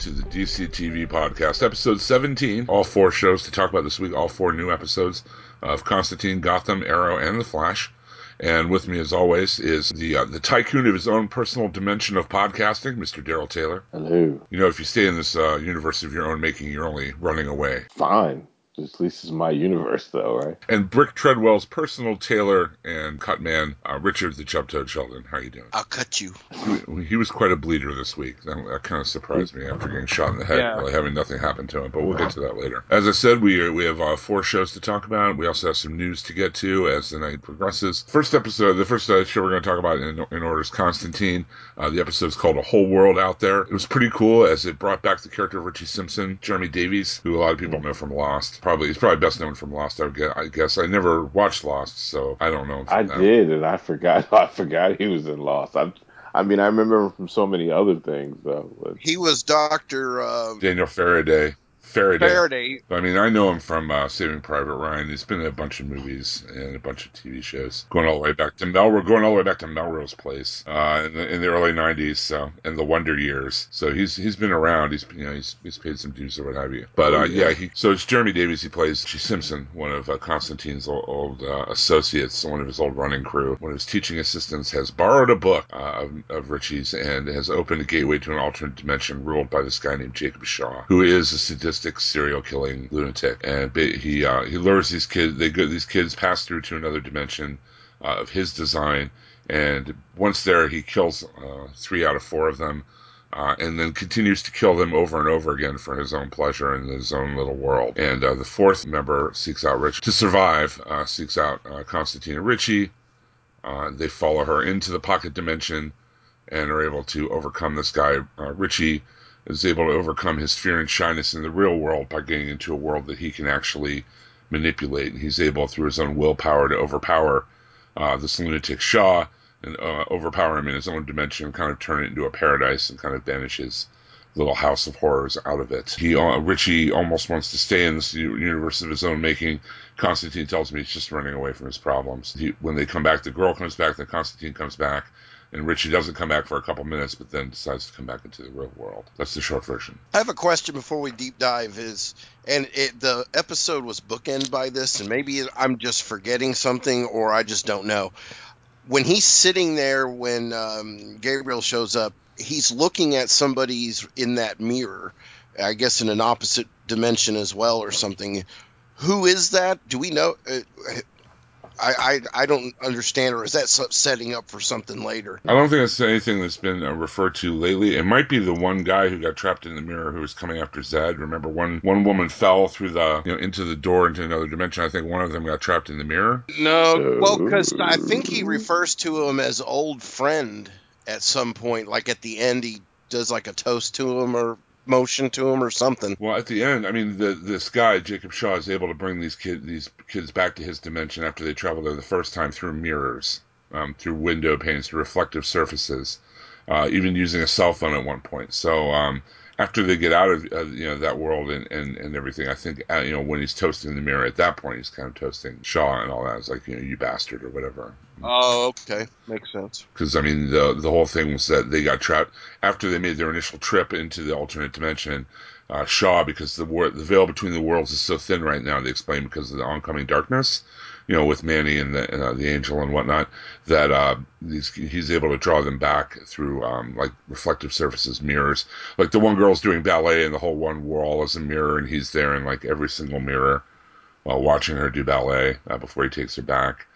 To the DC TV podcast, episode 17. All four shows to talk about this week, all four new episodes of Constantine, Gotham, Arrow, and The Flash. And with me, as always, is the uh, the tycoon of his own personal dimension of podcasting, Mr. Daryl Taylor. Hello. You know, if you stay in this uh, universe of your own making, you're only running away. Fine. At least it's my universe, though, right? And Brick Treadwell's personal tailor and cut man, uh, Richard the Chubtoad Sheldon. How are you doing? I'll cut you. He, he was quite a bleeder this week. That, that kind of surprised me after getting shot in the head, Yeah. really having nothing happen to him. But we'll get to that later. As I said, we we have uh, four shows to talk about. We also have some news to get to as the night progresses. First episode, the first uh, show we're going to talk about in, in order is Constantine. Uh, the episode is called A Whole World Out There. It was pretty cool as it brought back the character of Richie Simpson, Jeremy Davies, who a lot of people know from Lost. Probably he's probably best known from Lost. I guess. I never watched Lost, so I don't know. I did, and I forgot. I forgot he was in Lost. I, I mean, I remember him from so many other things, though. But He was Doctor uh, Daniel Faraday. Faraday. Faraday. I mean, I know him from uh, Saving Private Ryan. He's been in a bunch of movies and a bunch of TV shows, going all the way back to Melrose, going all the way back to Melrose Place uh, in, the, in the early '90s, so in the Wonder Years. So he's he's been around. He's you know he's he's paid some dues or what have you. But uh, yeah, he, so it's Jeremy Davies. He plays G. Simpson, one of uh, Constantine's old, old uh, associates, one of his old running crew. One of his teaching assistants has borrowed a book uh, of, of Richie's and has opened a gateway to an alternate dimension ruled by this guy named Jacob Shaw, who is a sadistic serial killing lunatic. And he uh, he lures these kids. They go. These kids pass through to another dimension uh, of his design, and once there, he kills uh, three out of four of them. Uh, and then continues to kill them over and over again for his own pleasure in his own little world. And uh, the fourth member seeks out Rich to survive, uh, seeks out uh, Constantina Ritchie. Uh, they follow her into the pocket dimension and are able to overcome this guy. Uh, Richie is able to overcome his fear and shyness in the real world by getting into a world that he can actually manipulate. And he's able, through his own willpower, to overpower uh, this lunatic Shaw and uh, overpower him in his own dimension and kind of turn it into a paradise and kind of banish his little house of horrors out of it. He uh, Richie almost wants to stay in this universe of his own making. Constantine tells me he's just running away from his problems. He, when they come back, the girl comes back, then Constantine comes back, and Richie doesn't come back for a couple minutes, but then decides to come back into the real world. That's the short version. I have a question before we deep dive. Is and it, the episode was bookend by this, and maybe I'm just forgetting something, or I just don't know. When he's sitting there, when um, Gabriel shows up, he's looking at somebody's in that mirror. I guess in an opposite dimension as well, or something. Who is that? Do we know? Uh, I, I I don't understand, or is that setting up for something later? I don't think it's anything that's been uh, referred to lately. It might be the one guy who got trapped in the mirror who was coming after Zed. Remember, one one woman fell through the you know into the door into another dimension. I think one of them got trapped in the mirror. No, So- well, because I think he refers to him as old friend at some point. Like at the end, he does like a toast to him or motion to him or something. Well, at the end, I mean, the, this guy Jacob Shaw is able to bring these kid these kids back to his dimension after they travel there the first time through mirrors, um, through window panes, through reflective surfaces, uh, even using a cell phone at one point. So um, after they get out of uh, you know that world and, and, and everything, I think uh, you know when he's toasting the mirror at that point, he's kind of toasting Shaw and all that. It's like you know you bastard or whatever. Oh, okay, makes sense. because I mean the the whole thing was that they got trapped after they made their initial trip into the alternate dimension. Uh, Shaw, because the war, the veil between the worlds is so thin right now, they explain because of the oncoming darkness, you know, with Manny and the uh, the angel and whatnot, that uh, he's he's able to draw them back through um, like reflective surfaces, mirrors. Like the one girl's doing ballet, and the whole one wall is a mirror, and he's there in like every single mirror while watching her do ballet uh, before he takes her back.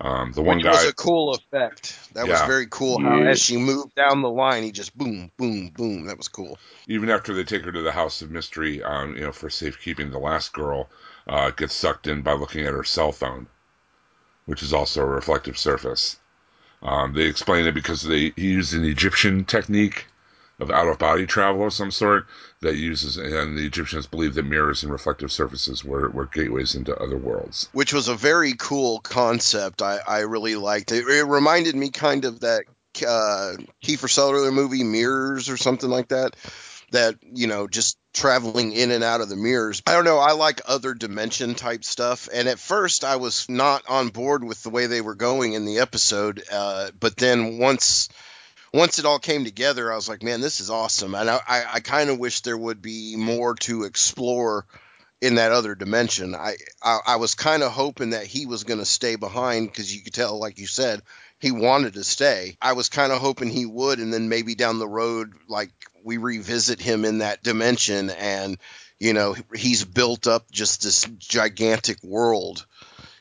Um, the one Which guy, was a cool effect. That was very cool. How Yeah. as she moved down the line, he just boom, boom, boom. That was cool. even after they take her to the house of mystery, um, you know, for safekeeping, the last girl uh, gets sucked in by looking at her cell phone, which is also a reflective surface. Um, they explain it because they he used an Egyptian technique of out of body travel of some sort that uses, and the Egyptians believed that mirrors and reflective surfaces were, were gateways into other worlds. which was a very cool concept. I, I really liked it. It reminded me kind of that uh, Kiefer Sutherland movie Mirrors or something like that. That you know, just traveling in and out of the mirrors. I don't know. I like other dimension type stuff. And at first, I was not on board with the way they were going in the episode. Uh, but then once once it all came together, I was like, man, this is awesome. And I, I, I kind of wish there would be more to explore in that other dimension. I I, I was kind of hoping that he was going to stay behind because you could tell, like you said, he wanted to stay. I was kind of hoping he would, and then maybe down the road, like we revisit him in that dimension, and you know he's built up just this gigantic world.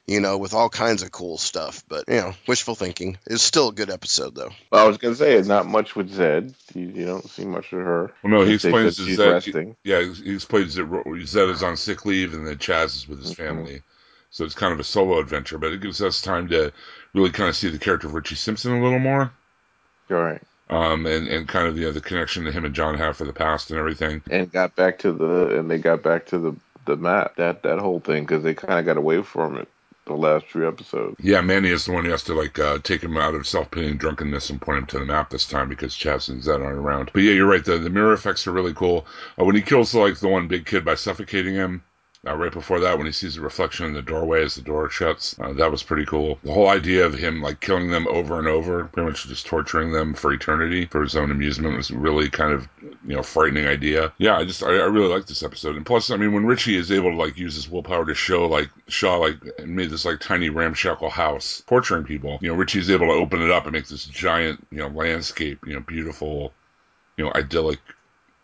You know, with all kinds of cool stuff, but you know, wishful thinking. It's still a good episode, though. I was gonna say not much with Zed. You, you don't see much of her. Well, no, he explains that she's Zed, resting. yeah, he explains that Zed is on sick leave and then Chaz is with his Mhm. family. So it's kind of a solo adventure, but it gives us time to really kind of see the character of Richie Simpson a little more. All right, um, and and kind of you know, the connection that him and John have for the past and everything. and got back to the and they got back to the the map that that whole thing because they kind of got away from it the last three episodes. Yeah, Manny is the one who has to like uh, take him out of self-pitying drunkenness and point him to the map this time because Chaz and Zed aren't around. But yeah, you're right. The the mirror effects are really cool. Uh, when he kills like the one big kid by suffocating him. Uh, right before that, when he sees the reflection in the doorway as the door shuts, uh, that was pretty cool. The whole idea of him like killing them over and over, pretty much just torturing them for eternity for his own amusement, was really kind of you know frightening idea. Yeah, I just I, I really like this episode. And plus, I mean, when Richie is able to like use his willpower to show like Shaw like made this like tiny ramshackle house torturing people, you know, Richie is able to open it up and make this giant you know landscape, you know, beautiful, you know, idyllic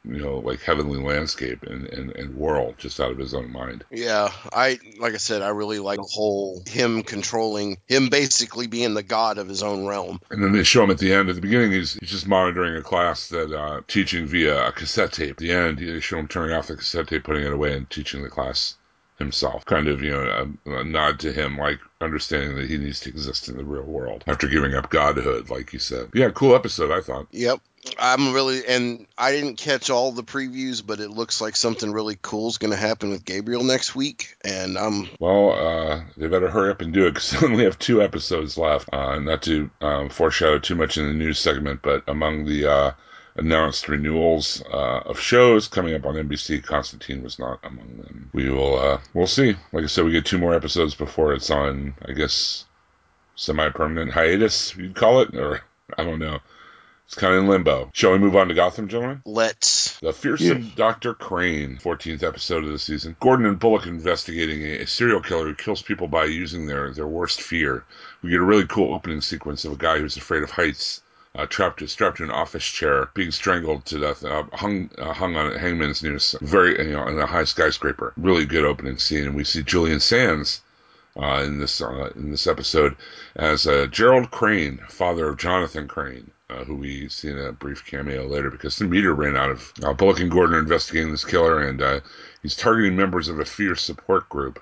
you know, like heavenly landscape and, and, and world just out of his own mind. Yeah, I like I said, I really like the whole him controlling him basically being the god of his own realm. And then they show him at the end. At the beginning, he's, he's just monitoring a class that uh, teaching via a cassette tape. At the end, they show him turning off the cassette tape, putting it away, and teaching the class himself. Kind of, you know, a, a nod to him, like understanding that he needs to exist in the real world after giving up godhood, like you said. Yeah, cool episode, I thought. Yep. I'm really and I didn't catch all the previews, but it looks like something really cool is going to happen with Gabriel next week, and I'm Well, uh, they better hurry up and do it because they only have two episodes left. Uh, not to um, foreshadow too much in the news segment, but among the uh, announced renewals uh, of shows coming up on NBC, Constantine was not among them. We will, uh, we'll see. Like I said, we get two more episodes before it's on, I guess, semi-permanent hiatus. You'd call it, or I don't know. It's kind of in limbo. Shall we move on to Gotham, gentlemen? let's The Fearsome Yes. Dr. Crane, 14th episode of the season. Gordon and Bullock investigating a, a serial killer who kills people by using their, their worst fear. We get a really cool opening sequence of a guy who's afraid of heights, uh, trapped strapped to an office chair, being strangled to death, uh, hung uh, hung on a hangman's noose, very you know, in a high skyscraper. Really good opening scene, and we see Julian Sands uh, in this uh, in this episode as uh, Gerald Crane, father of Jonathan Crane, uh, who we see in a brief cameo later because the meter ran out of. Uh, Bullock and Gordon are investigating this killer, and uh, he's targeting members of a fear support group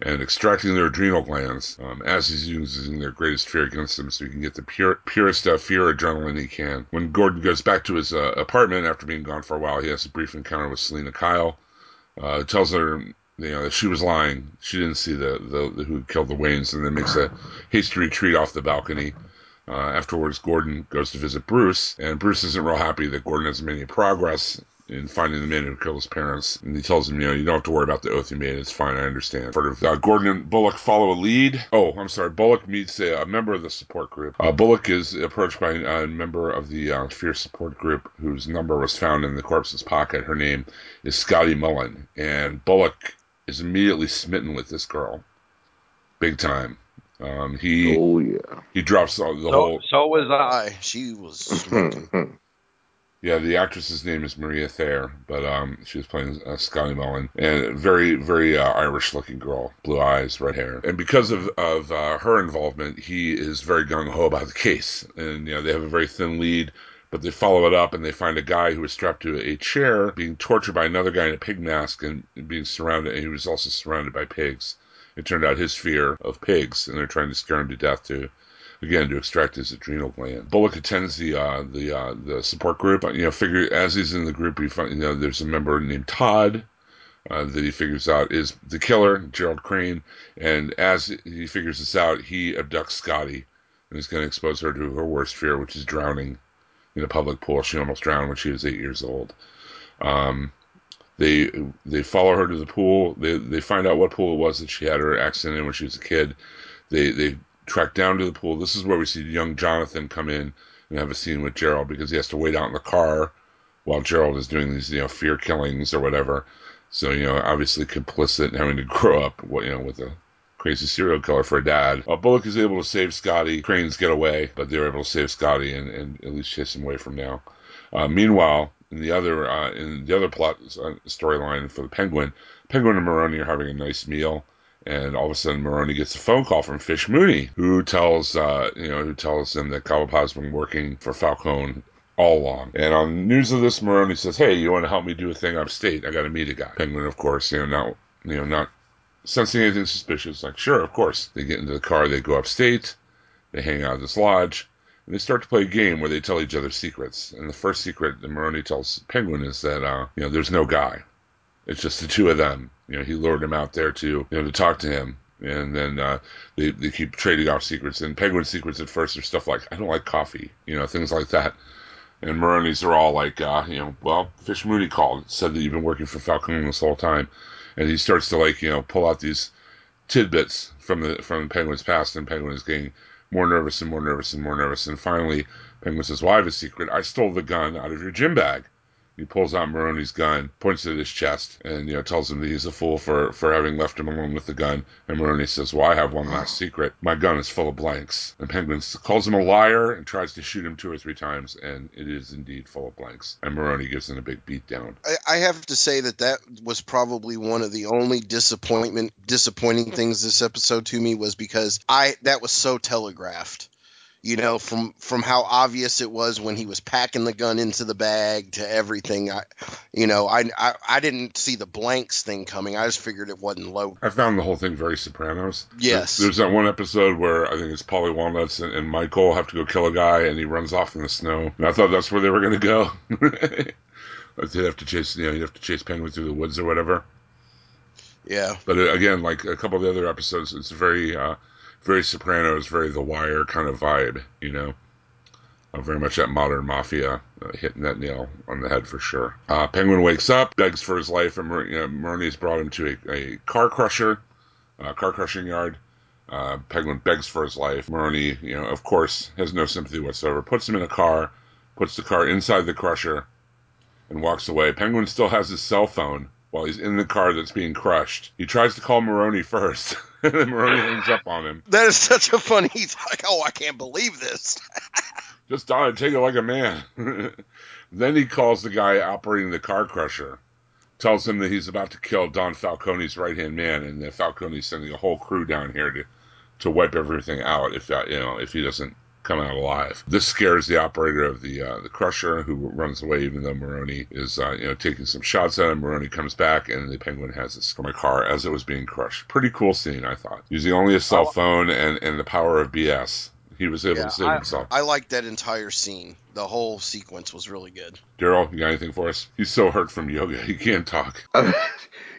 and extracting their adrenal glands um, as he's using their greatest fear against them so he can get the pure, purest fear adrenaline he can. When Gordon goes back to his uh, apartment after being gone for a while, he has a brief encounter with Selina Kyle. Uh, tells her you know that she was lying. She didn't see the, the, the who killed the Waynes, and then makes a hasty retreat off the balcony. Uh, afterwards, Gordon goes to visit Bruce, and Bruce isn't real happy that Gordon hasn't made any progress in finding the man who killed his parents. And he tells him, you know, you don't have to worry about the oath you made. It's fine. I understand. Sort of, uh, Gordon and Bullock follow a lead. Oh, I'm sorry. Bullock meets a, a member of the support group. Uh, Bullock is approached by a member of the uh, Fear support group whose number was found in the corpse's pocket. Her name is Scotty Mullen. And Bullock is immediately smitten with this girl. Big time. Um, he Oh yeah. he drops the, the So, whole so was I. She was. Yeah, the actress's name is Maria Thayer, but um, she was playing uh, Scotty Mullen, and very, very uh, Irish-looking girl, blue eyes, red hair. And because of of uh, her involvement, he is very gung ho about the case, and you know they have a very thin lead. But they follow it up and they find a guy who was strapped to a chair being tortured by another guy in a pig mask and being surrounded. And he was also surrounded by pigs. It turned out his fear of pigs, and they're trying to scare him to death to again to extract his adrenal gland. Bullock attends the uh, the uh, the support group. You know, figure as he's in the group, he find, you know there's a member named Todd uh, that he figures out is the killer, Gerald Crane, and as he figures this out, he abducts Scotty and he's going to expose her to her worst fear, which is drowning in a public pool. She almost drowned when she was eight years old. Um, they they follow her to the pool. They they find out what pool it was that she had her accident in when she was a kid. They they track down to the pool. This is where we see young Jonathan come in and have a scene with Gerald because he has to wait out in the car while Gerald is doing these, you know, fear killings or whatever. So, you know, obviously complicit in having to grow up, you know, with a crazy serial killer for a dad. Uh, Bullock is able to save Scotty. Cranes get away, but they're able to save Scotty and, and at least chase him away from now. Uh, meanwhile, in the other uh, in the other plot uh, storyline for the Penguin, Penguin and Maroni are having a nice meal and all of a sudden Maroni gets a phone call from Fish Mooney, who tells uh, you know who tells him that Cobblepot's been working for Falcone all along. And on news of this, Maroni says, "Hey, you want to help me do a thing upstate? I got to meet a guy." Penguin, of course, you know not you know not sensing anything suspicious, like sure, of course. They get into the car, they go upstate, they hang out at this lodge. And they start to play a game where they tell each other secrets. And the first secret that Maroni tells Penguin is that, uh, you know, there's no guy. It's just the two of them. You know, he lured him out there to, you know, to talk to him. And then uh, they, they keep trading off secrets. And Penguin's secrets at first are stuff like, I don't like coffee, you know, things like that. And Maroni's are all like, uh, you know, well, Fish Mooney called, said that you've been working for Falcone this whole time. And he starts to, like, you know, pull out these tidbits from the from Penguin's past. And Penguin is getting more nervous and more nervous and more nervous. And finally, Penguin says, Well, I have a secret. I stole the gun out of your gym bag. He pulls out Maroni's gun, points it at his chest, and you know tells him that he's a fool for for having left him alone with the gun. And Maroni says, "Well, I have one last secret. My gun is full of blanks." And Penguin calls him a liar and tries to shoot him two or three times, and it is indeed full of blanks. And Maroni gives him a big beat down. I, I have to say that that was probably one of the only disappointment disappointing things this episode to me was because I that was so telegraphed. You know, from from how obvious it was when he was packing the gun into the bag to everything. I, you know, I, I I didn't see the blanks thing coming. I just figured it wasn't low. I found the whole thing very Sopranos. Yes. There's, there's that one episode where I think it's Paulie Walnuts and, and Michael have to go kill a guy, and he runs off in the snow. And I thought that's where they were going to go. They'd have to chase, you know, you have to chase Penguin through the woods or whatever. Yeah. But uh, again, like a couple of the other episodes, it's very, uh, very Sopranos, very The Wire kind of vibe, you know. Uh, very much that modern mafia uh, hitting that nail on the head for sure. Uh, Penguin wakes up, begs for his life, and Mar- you brought him to a, a car crusher, car crushing yard. Uh, Penguin begs for his life. Maroni, you know, of course, has no sympathy whatsoever. Puts him in a car, puts the car inside the crusher, and walks away. Penguin still has his cell phone while he's in the car that's being crushed. He tries to call Maroni first, and then Maroni hangs up on him. That is such a funny. He's like, oh, I can't believe this. Just die, take it like a man. then he calls the guy operating the car crusher, tells him that he's about to kill Don Falcone's right hand man, and that Falcone's sending a whole crew down here to to wipe everything out if that you know if he doesn't come out alive. This scares the operator of the uh, the crusher, who runs away, even though Maroni is uh, you know taking some shots at him. Maroni comes back, and the penguin has this from a car as it was being crushed. Pretty cool scene, I thought. Using only a cell phone and and the power of BS, he was able Yeah, to save I, himself. I liked that entire scene. The whole sequence was really good. Daryl, you got anything for us? He's so hurt from yoga, he can't talk.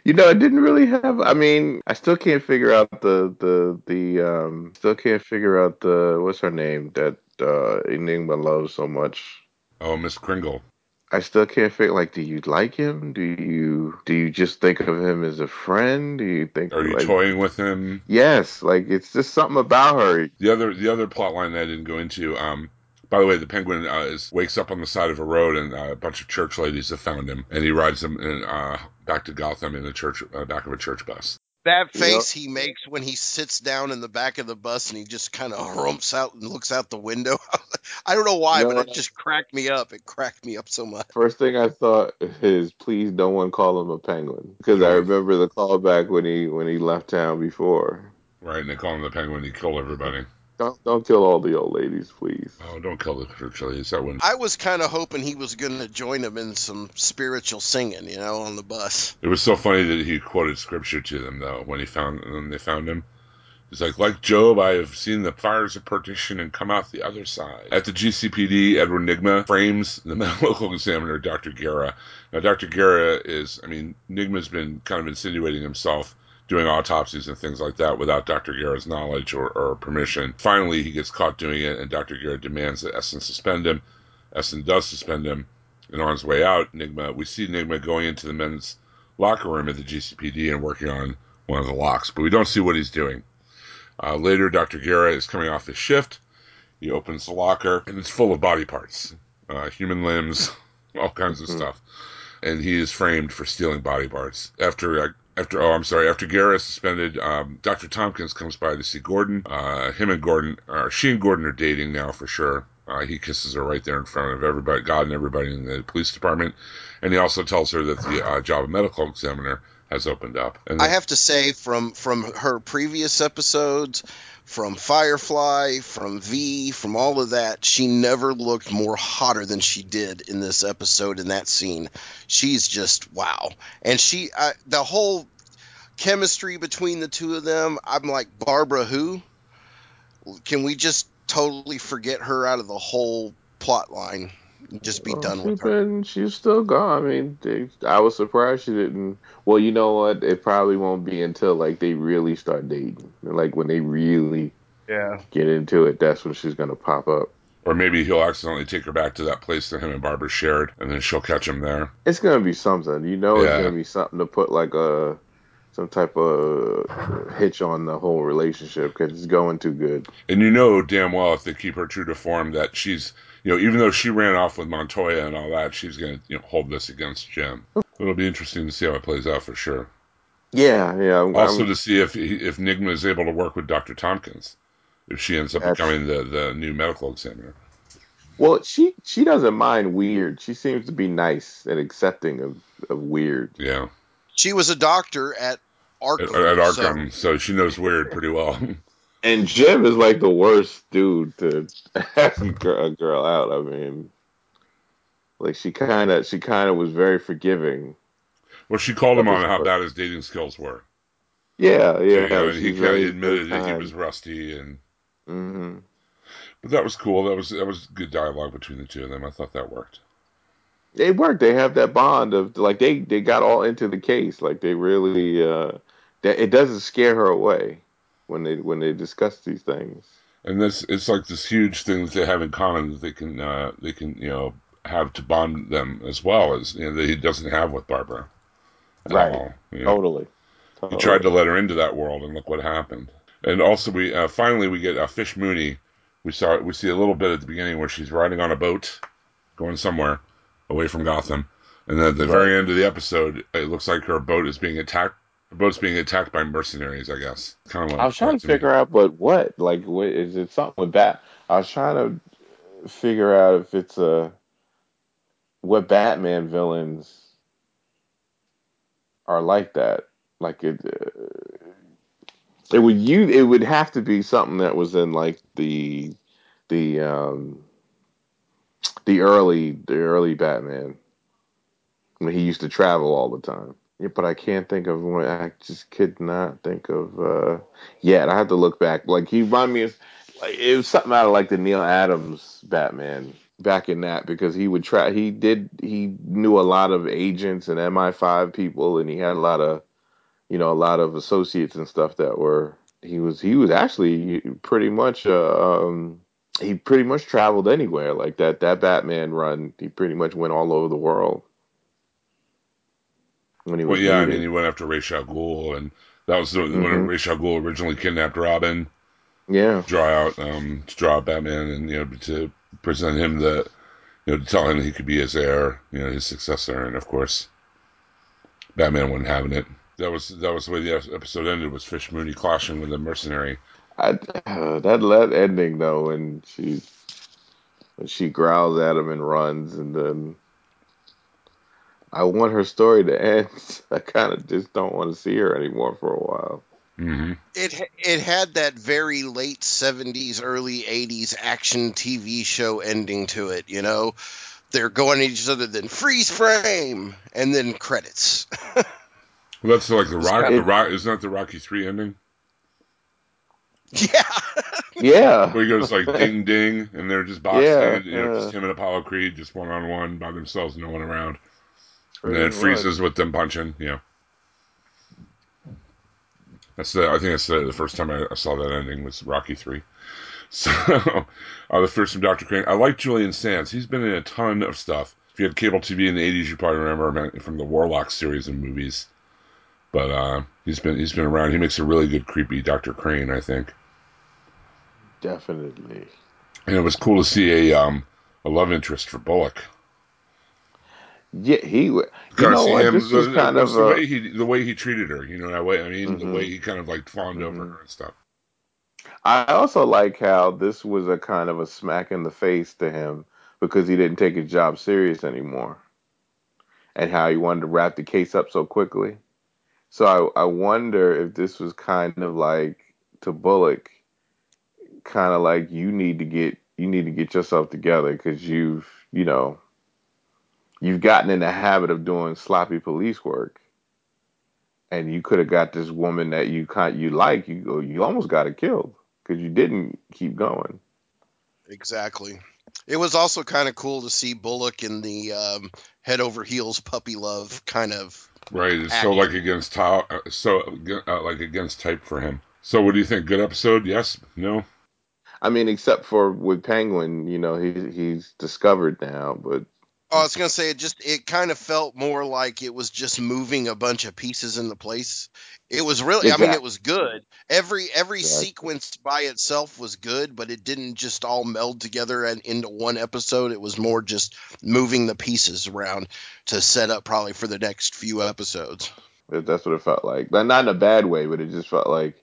you know, I didn't really have. I mean, I still can't figure out the the the um. Still can't figure out the what's her name that uh Enigma loves so much. Oh, Miss Kringle. I still can't figure like do you like him? Do you do you just think of him as a friend? Do you think Are you like toying with him? Yes, like it's just something about her. The other the other plot line that I didn't go into. Um, by the way, the penguin uh, is wakes up on the side of a road, and uh, a bunch of church ladies have found him, and he rides them in, uh, back to Gotham in the church uh, back of a church bus. That Yep. face he makes when he sits down in the back of the bus and he just kind of rumps out and looks out the window. I don't know why, You know but it just cracked me up. It cracked me up so much. First thing I thought is please no one call him a penguin because I remember the callback when he when he left town before. Right, and they call him the penguin. He killed everybody. Don't don't kill all the old ladies, please. Oh, don't kill the church ladies. That wouldn't. I was kind of hoping he was going to join them in some spiritual singing, you know, on the bus. It was so funny that he quoted scripture to them though when he found when they found him. He's like, like Job, I have seen the fires of perdition and come out the other side. At the GCPD, Edward Nygma frames the medical examiner, Dr. Guerra. Now, Dr. Guerra is, I mean, Nygma's been kind of insinuating himself doing autopsies and things like that without Dr. Guerra's knowledge or, or permission. Finally, he gets caught doing it, and Dr. Guerra demands that Essen suspend him. Essen does suspend him, and on his way out, Nygma, we see Nygma going into the men's locker room at the GCPD and working on one of the locks, but we don't see what he's doing. Uh, later, Dr. Guerra is coming off his shift. He opens the locker, and it's full of body parts, uh, human limbs, all kinds of Mhm. stuff. And he is framed for stealing body parts. After, uh, after oh, I'm sorry, after Guerra is suspended, um, Dr. Thompkins comes by to see Gordon. Uh, him and Gordon, or she and Gordon are dating now for sure. Uh, he kisses her right there in front of everybody, God and everybody in the police department. And he also tells her that the uh, job of medical examiner has opened up. And I have to say, from from her previous episodes, from Firefly, from V, from all of that, she never looked more hotter than she did in this episode in that scene. She's just wow, and she I, the whole chemistry between the two of them. I'm like Barbara, who can we just totally forget her out of the whole plot line? And Just be Well, done she's with her. been she's still gone. I mean, they, I was surprised she didn't. Well, you know what? It probably won't be until like they really start dating, like when they really Yeah. get into it. That's when she's gonna pop up. Or maybe he'll accidentally take her back to that place that him and Barbara shared, and then she'll catch him there. It's gonna be something. You know, Yeah. it's gonna be something to put like a some type of hitch on the whole relationship because it's going too good. And you know damn well if they keep her true to form that she's, you know, even though she ran off with Montoya and all that, she's going to you know, hold this against Jim. It'll be interesting to see how it plays out for sure. Yeah, yeah. I'm, Also I'm- to see if if Nygma is able to work with Dr. Thompkins, if she ends up becoming the, the new medical examiner. well, she she doesn't mind weird. She seems to be nice and accepting of of weird. Yeah, She was a doctor at at, Arkham. at so- Arkham, so she knows weird pretty well. And Jim is like the worst dude to ask a girl, out. I mean, like she kind of she kind of was very forgiving. well, she called him on how bad his dating skills were. Yeah, yeah. you know, he kind of admitted that he was rusty and hmm But that was cool. That was that was good dialogue between the two of them. I thought that worked. They worked. They have that bond of like they they got all into the case. Like they really uh, that it doesn't scare her away when they when they discuss these things. And this it's like this huge thing that they have in common that they can uh, they can you know have to bond them as well as you know that he doesn't have with Barbara. at Right. all, you know. Totally. He tried to let her into that world, and look what happened. And also, we uh, finally we get uh, Fish Mooney. We saw we see a little bit at the beginning where she's riding on a boat, going somewhere away from Gotham, and then at the Right. very end of the episode, it looks like her boat is being attacked. Her boat's being attacked by mercenaries, I guess. Kind of. I was trying to figure out, but what? Like, what is it? Something with Bat? I was trying to figure out if it's a what Batman villains are like that. Like it, uh, it would you. It would have to be something that was in like the the um the early the early Batman when he used to travel all the time. Yeah, but I can't think of one. I just could not think of uh yet. I have to look back. Like he reminded me of like it was something out of like the Neal Adams Batman back in that because he would try he did he knew a lot of agents and MI5 people and he had a lot of you know a lot of associates and stuff that were he was he was actually pretty much uh, um he pretty much traveled anywhere like that. That Batman run, he pretty much went all over the world when he was Well, yeah, I mean, he went after Ra's al Ghul, and that was the, when Mhm. Ra's al Ghul originally kidnapped Robin, yeah, draw out, um, to draw out Batman, and you know, to present him the, you know, to tell him he could be his heir, you know, his successor, and of course, Batman wasn't having it. That was that was the way the episode ended was Fish Mooney clashing with a mercenary. I, uh, that that ending though, when she she growls at him and runs, and then I want her story to end. I kind of just don't want to see her anymore for a while. hmm It it had that very late '70s, early '80s action TV show ending to it. You know, they're going at each other, then freeze frame, and then credits. Well, that's like the rock. It- the rock isn't that the Rocky Three ending? yeah, Yeah, Where he goes like ding ding, and they're just boxing, Yeah, and, you know, just him and Apollo Creed, just one on one by themselves, no one around. And then it freezes with them punching. Yeah. That's the. I think that's the, the first time I, I saw that ending was Rocky Three. So, uh, the first from Doctor Crane. I like Julian Sands. He's been in a ton of stuff. If you had cable TV in the '80s, you probably remember him from the Warlock series of movies. But uh, he's been he's been around. He makes a really good creepy Doctor Crane, I think. definitely. And it was cool to see a um a love interest for Bullock. Yeah, he. would. You know what? This was the- kind of the a, way he the way he treated her. You know that way. I mean, the Mhm. way he kind of like fawned over Mhm. her and stuff. I also like how this was a kind of a smack in the face to him because he didn't take his job serious anymore, and how he wanted to wrap the case up so quickly. So I, I wonder if this was kind of like to Bullock, kind of like you need to get you need to get yourself together because you've you know you've gotten in the habit of doing sloppy police work, and you could have got this woman that you kind you like you you almost got her killed because you didn't keep going. exactly. It was also kind of cool to see Bullock in the um, head over heels puppy love kind of. Right. It's so like against top, uh, so uh, like against type for him. So what do you think? Good episode? Yes? No? I mean, except for with Penguin, you know, he he's discovered now, but Oh, I was gonna say it just it kind of felt more like it was just moving a bunch of pieces into place. It was really I mean it was good. Every every Exactly. sequence by itself was good, but it didn't just all meld together and into one episode. It was more just moving the pieces around to set up probably for the next few episodes. that's what it felt like. But not in a bad way, but it just felt like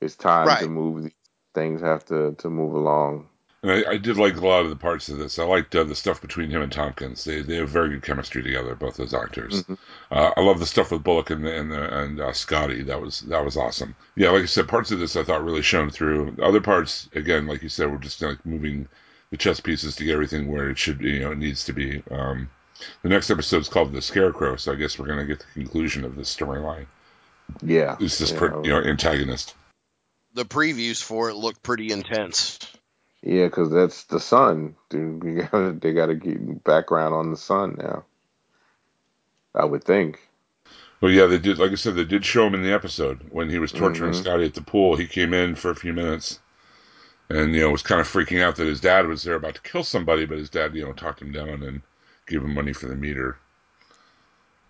it's time to move. Things have to to move along. And I, I did like a lot of the parts of this. I liked uh, the stuff between him and Thompkins. They they have very good chemistry together, both those actors. Mhm. Uh, I love the stuff with Bullock and and the, and uh, Scotty. That was that was awesome. Yeah, like I said, parts of this I thought really shone through. Other parts, again, like you said, were just like moving the chess pieces to get everything where it should, be. you know, it needs to be. Um, the next episode is called The Scarecrow, so I guess we're gonna get the conclusion of this storyline. Yeah, Who's this, yeah, per, you know, antagonist? The previews for it looked pretty intense. Yeah, because that's the son. Dude, we gotta, they got to get background on the son now. I would think. Well, yeah, they did. Like I said, they did show him in the episode when he was torturing Mhm. Scotty at the pool. He came in for a few minutes, and you know was kind of freaking out that his dad was there about to kill somebody, but his dad, you know, talked him down and gave him money for the meter,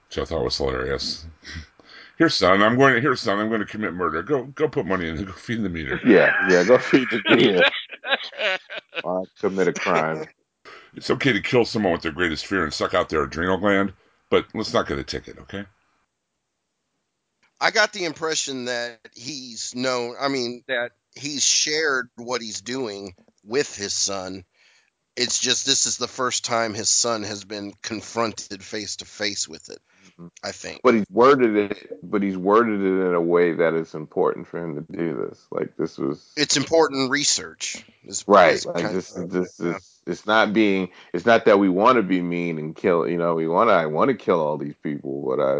which I thought was hilarious. Here, son, I'm going. to Here, son, I'm going to commit murder. Go, go, put money in. Go feed the meter. Yeah, yeah. Go feed the deer. Uh, commit a crime. It's okay to kill someone with their greatest fear and suck out their adrenal gland, but let's not get a ticket, okay? I got the impression that he's known, I mean, that he's shared what he's doing with his son. It's just this is the first time his son has been confronted face to face with it. Mm-hmm. I think. But he's worded it. But he's worded it in a way that it's important for him to do this. Like this was It's important research. is- right. is Like kind this. of- This yeah. is. It's not being. It's not that we want to be mean and kill. You know, we want to. I want to kill all these people, but I.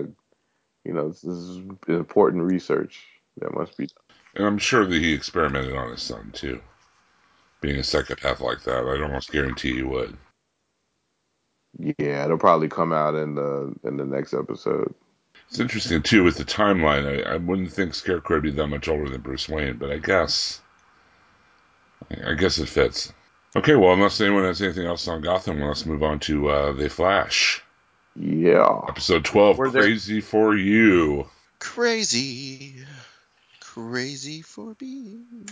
You know, this is important research that must be done. And I'm sure that he experimented on his son too. Being a psychopath like that, I'd almost guarantee he would. Yeah, it'll probably come out in the in the next episode. It's interesting too with the timeline. I, I wouldn't think Scarecrow would be that much older than Bruce Wayne, but I guess, I guess it fits. Okay, well, unless anyone has anything else on Gotham, let's move on to uh, The Flash. Yeah. Episode 12, Were there- Crazy for You. Crazy, crazy for being.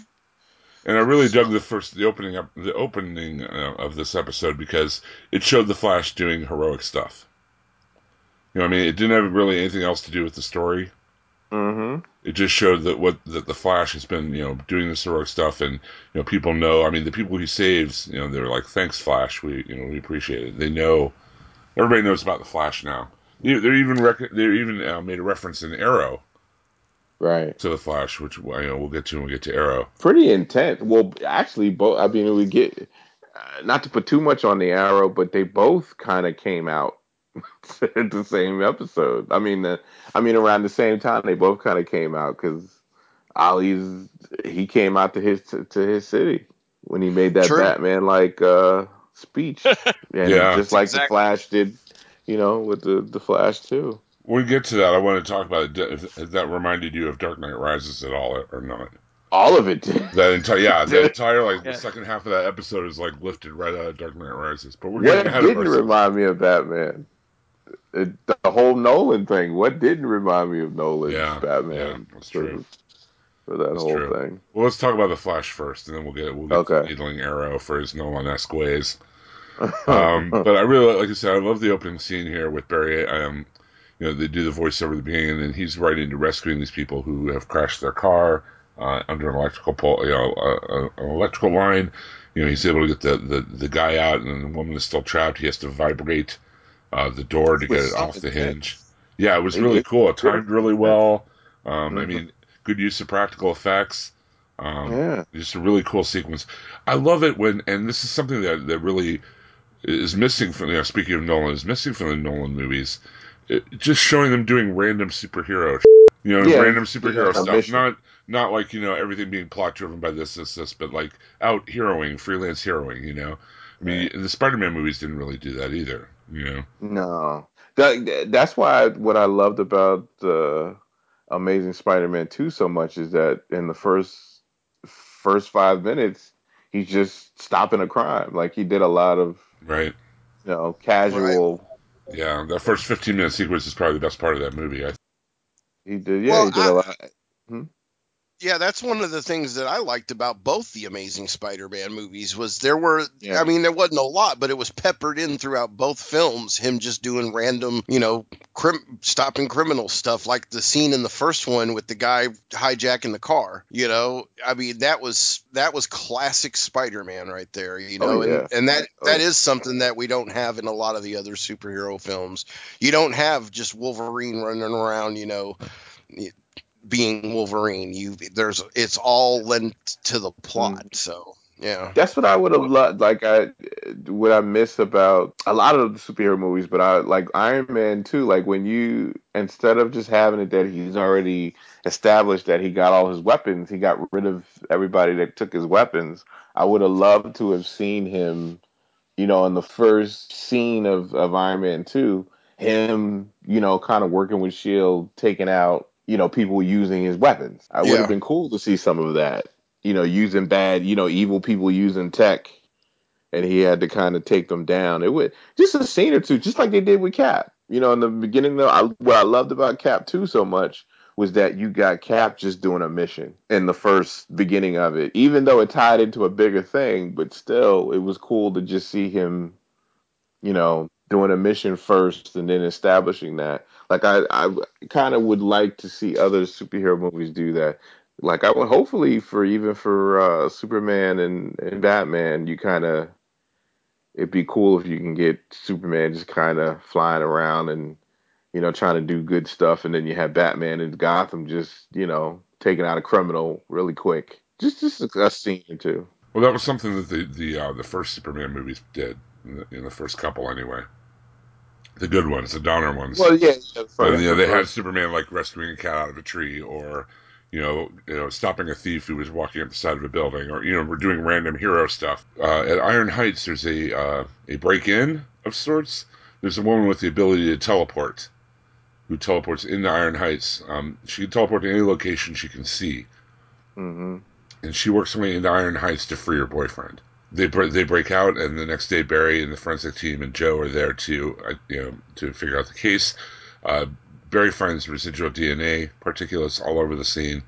And I really dug the first, the opening up, the opening uh, of this episode because it showed the Flash doing heroic stuff. You know, what I mean, it didn't have really anything else to do with the story. Mm-hmm. It just showed that what that the Flash has been, you know, doing this heroic stuff, and you know, people know. I mean, the people he saves, you know, they're like, "Thanks, Flash. We, you know, we appreciate it." They know. Everybody knows about the Flash now. They- They're even rec- they're even uh, made a reference in Arrow Right. to the Flash, which you know we'll get to when we get to Arrow. Pretty intense. Well, actually, both. I mean, we get uh, not to put too much on the arrow, but they both kind of came out at the same episode. I mean, uh, I mean, around the same time, they both kind of came out because Ollie's he came out to his to his city when he made that True. Batman like uh, speech, and Yeah. just like the Flash did, you know, with the the Flash too. When we get to that, I want to talk about it. If if that reminded you of Dark Knight Rises at all, or not? All of it. did. That entire, yeah, that entire like Yeah. the second half of that episode is like lifted right out of Dark Knight Rises. But we're What getting ahead of didn't ourselves. remind me of Batman? It, the whole Nolan thing. What didn't remind me of Nolan's Yeah, Batman? yeah, that's for, true. For that That's whole true. thing. Well, let's talk about the Flash first, and then we'll get we'll get Okay. needling Arrow for his Nolan-esque ways. Um, but I really like I said, I love the opening scene here with Barry. Um, you know, they do the voiceover at the beginning, and he's right into rescuing these people who have crashed their car uh, under an electrical pole, you know, uh, uh, an electrical line. You know, he's able to get the, the, the guy out, and the woman is still trapped. He has to vibrate uh, the door to get it off the hinge. Yeah, it was really cool. It timed really well. Um, I Mhm. mean, good use of practical effects. Um, yeah. just a really cool sequence. I love it when, and this is something that, that really is missing from, you know, speaking of Nolan, is missing from the Nolan movies. It, just showing them doing random superhero, you know, Yeah, random superhero yeah, stuff. mission. Not, not like, you know, everything being plot driven by this, this, this, but like out heroing, freelance heroing, you know? I mean, the Spider Man movies didn't really do that either, you know? No. That, that's why what I loved about uh, Amazing Spider-Man 2 so much is that in the first first five minutes, he's just stopping a crime. Like he did a lot of Right. you know casual. Yeah. That first 15 minute sequence is probably the best part of that movie. I He did. Yeah, Well, he did a I- lot. Hmm? Yeah, that's one of the things that I liked about both the Amazing Spider-Man movies was there were Yeah. I mean there wasn't a lot, but it was peppered in throughout both films him just doing random, you know, crim- stopping criminal stuff like the scene in the first one with the guy hijacking the car, you know. I mean that was that was classic Spider-Man right there, you Oh, know. yeah. And and that Oh, that is something that we don't have in a lot of the other superhero films. You don't have just Wolverine running around, you know, being Wolverine. You there's it's all linked to the plot. Mm. So yeah, That's what I would have loved. Like I, what I miss about a lot of the superhero movies, but I like Iron Man too. Like when you instead of just having it that he's already established that he got all his weapons, he got rid of everybody that took his weapons. I would have loved to have seen him, you know, in the first scene of of Iron Man two, him, you know, kind of working with Shield, taking out, you know, people using his weapons. I would have been cool to see some of that you know, using bad, you know, evil people using tech, and he had to kind of take them down. It would just a scene or two, just like they did with Cap. You know, in the beginning, though, I, what I loved about Cap too so much was that you got Cap just doing a mission in the first beginning of it, even though it tied into a bigger thing. But still, it was cool to just see him, you know, doing a mission first and then establishing that. Like I, I kind of would like to see other superhero movies do that like I would hopefully for even for uh, Superman and, and Batman, you kind of it'd be cool if you can get Superman just kind of flying around and you know trying to do good stuff, and then you have Batman and Gotham just you know taking out a criminal really quick. Just just a, a scene or two. Well, that was something that the the uh, the first Superman movies did in the, in the first couple, anyway. The good ones, the Donner ones. Well, yeah, yeah you know, they had Superman like rescuing a cat out of a tree, or you know, you know, stopping a thief who was walking up the side of a building, or you know, we're doing random hero stuff. Uh, at Iron Heights, there's a uh, a break-in of sorts. There's a woman with the ability to teleport, who teleports into Iron Heights. Um, she can teleport to any location she can see, Mhm. and she works her way into Iron Heights to free her boyfriend. They break they break out, and the next day Barry and the forensic team and Joe are there to uh, you know to figure out the case. Uh, Barry finds residual DNA particulates all over the scene.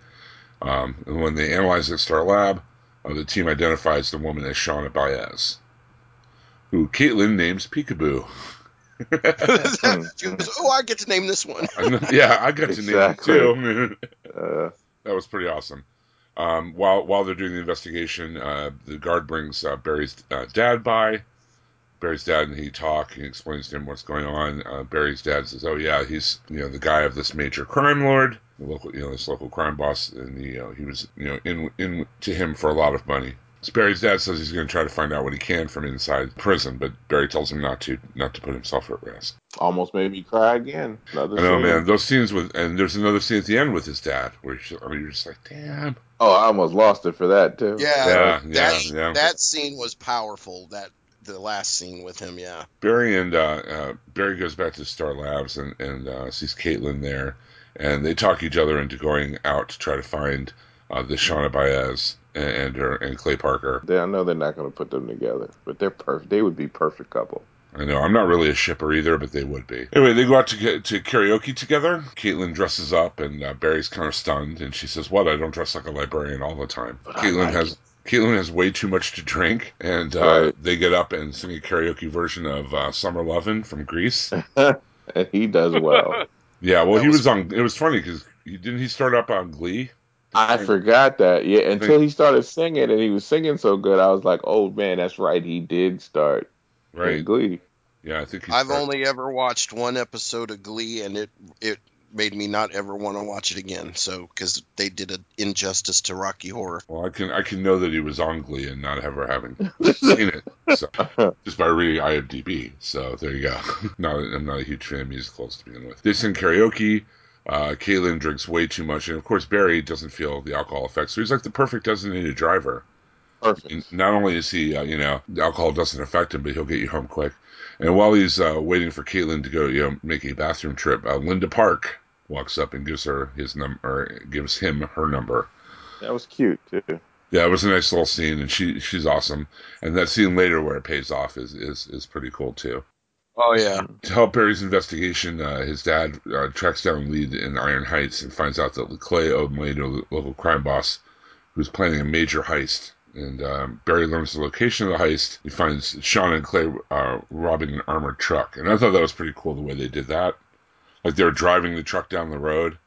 Um, and when they analyze it at Star Lab, uh, the team identifies the woman as Shauna Baez, who Caitlin names Peekaboo. she goes, "Oh, I get to name this one." yeah, I got Exactly. to name it too. Uh, that was pretty awesome. Um, while while they're doing the investigation, uh, the guard brings uh, Barry's uh, dad by. Barry's dad and he talk. He explains to him what's going on. Uh, Barry's dad says, "Oh yeah, he's you know the guy of this major crime lord, the local you know this local crime boss, and he uh, he was you know in in to him for a lot of money." So Barry's dad says he's going to try to find out what he can from inside prison, but Barry tells him not to not to put himself at risk. almost made me cry again. Another I know, scene. man. Those scenes with and there's another scene at the end with his dad where you're just, I mean, you're just like, damn. Oh, I almost lost it for that too. Yeah, Yeah, yeah, that yeah. that scene was powerful. That the last scene with him, yeah. Barry and uh, uh, Barry goes back to Star Labs and and uh, sees Caitlin there, and they talk each other into going out to try to find uh, the Shauna Baez and, and her and Clay Parker. They, I know they're not going to put them together, but they're perfect. They would be perfect couple. I know I'm not really a shipper either, but they would be. Anyway, they go out to get to karaoke together. Caitlin dresses up, and uh, Barry's kind of stunned, and she says, "What? I don't dress like a librarian all the time." But Caitlin like has. Caitlin has way too much to drink, and uh, Right. they get up and sing a karaoke version of uh, "Summer Lovin'" from Grease. and he does well. Yeah, well, That he was was on. It was funny because he didn't he start up on Glee. I forgot that. Yeah, until he started singing, and he was singing so good, I was like, "Oh man, that's right. He did start in Right. Glee." Yeah, I think he I've started- only ever watched one episode of Glee, and it it made me not ever want to watch it again. So because they did an injustice to Rocky Horror. Well, I can I can know that he was on Glee and not ever having seen it. So just by reading IMDb. So there you go. not I'm not a huge fan of musicals to begin with. They sing karaoke. Uh, Caitlin drinks way too much, and of course Barry doesn't feel the alcohol effects. So he's like the perfect designated driver. Perfect. Not only is he, uh, you know, alcohol doesn't affect him, but he'll get you home quick. And while he's uh, waiting for Caitlin to go, you know, make a bathroom trip, uh, Linda Park walks up and gives her his number, gives him her number. That was cute too. Yeah, it was a nice little scene, and she she's awesome. And that scene later where it pays off is is, is pretty cool too. Oh yeah, To help Barry's investigation, uh, his dad uh, tracks down lead in Iron Heights and finds out that Clay owed money to a local crime boss who's planning a major heist. And um, Barry learns the location of the heist. He finds Sean and Clay uh, robbing an armored truck, and I thought that was pretty cool the way they did that. Like they were driving the truck down the road,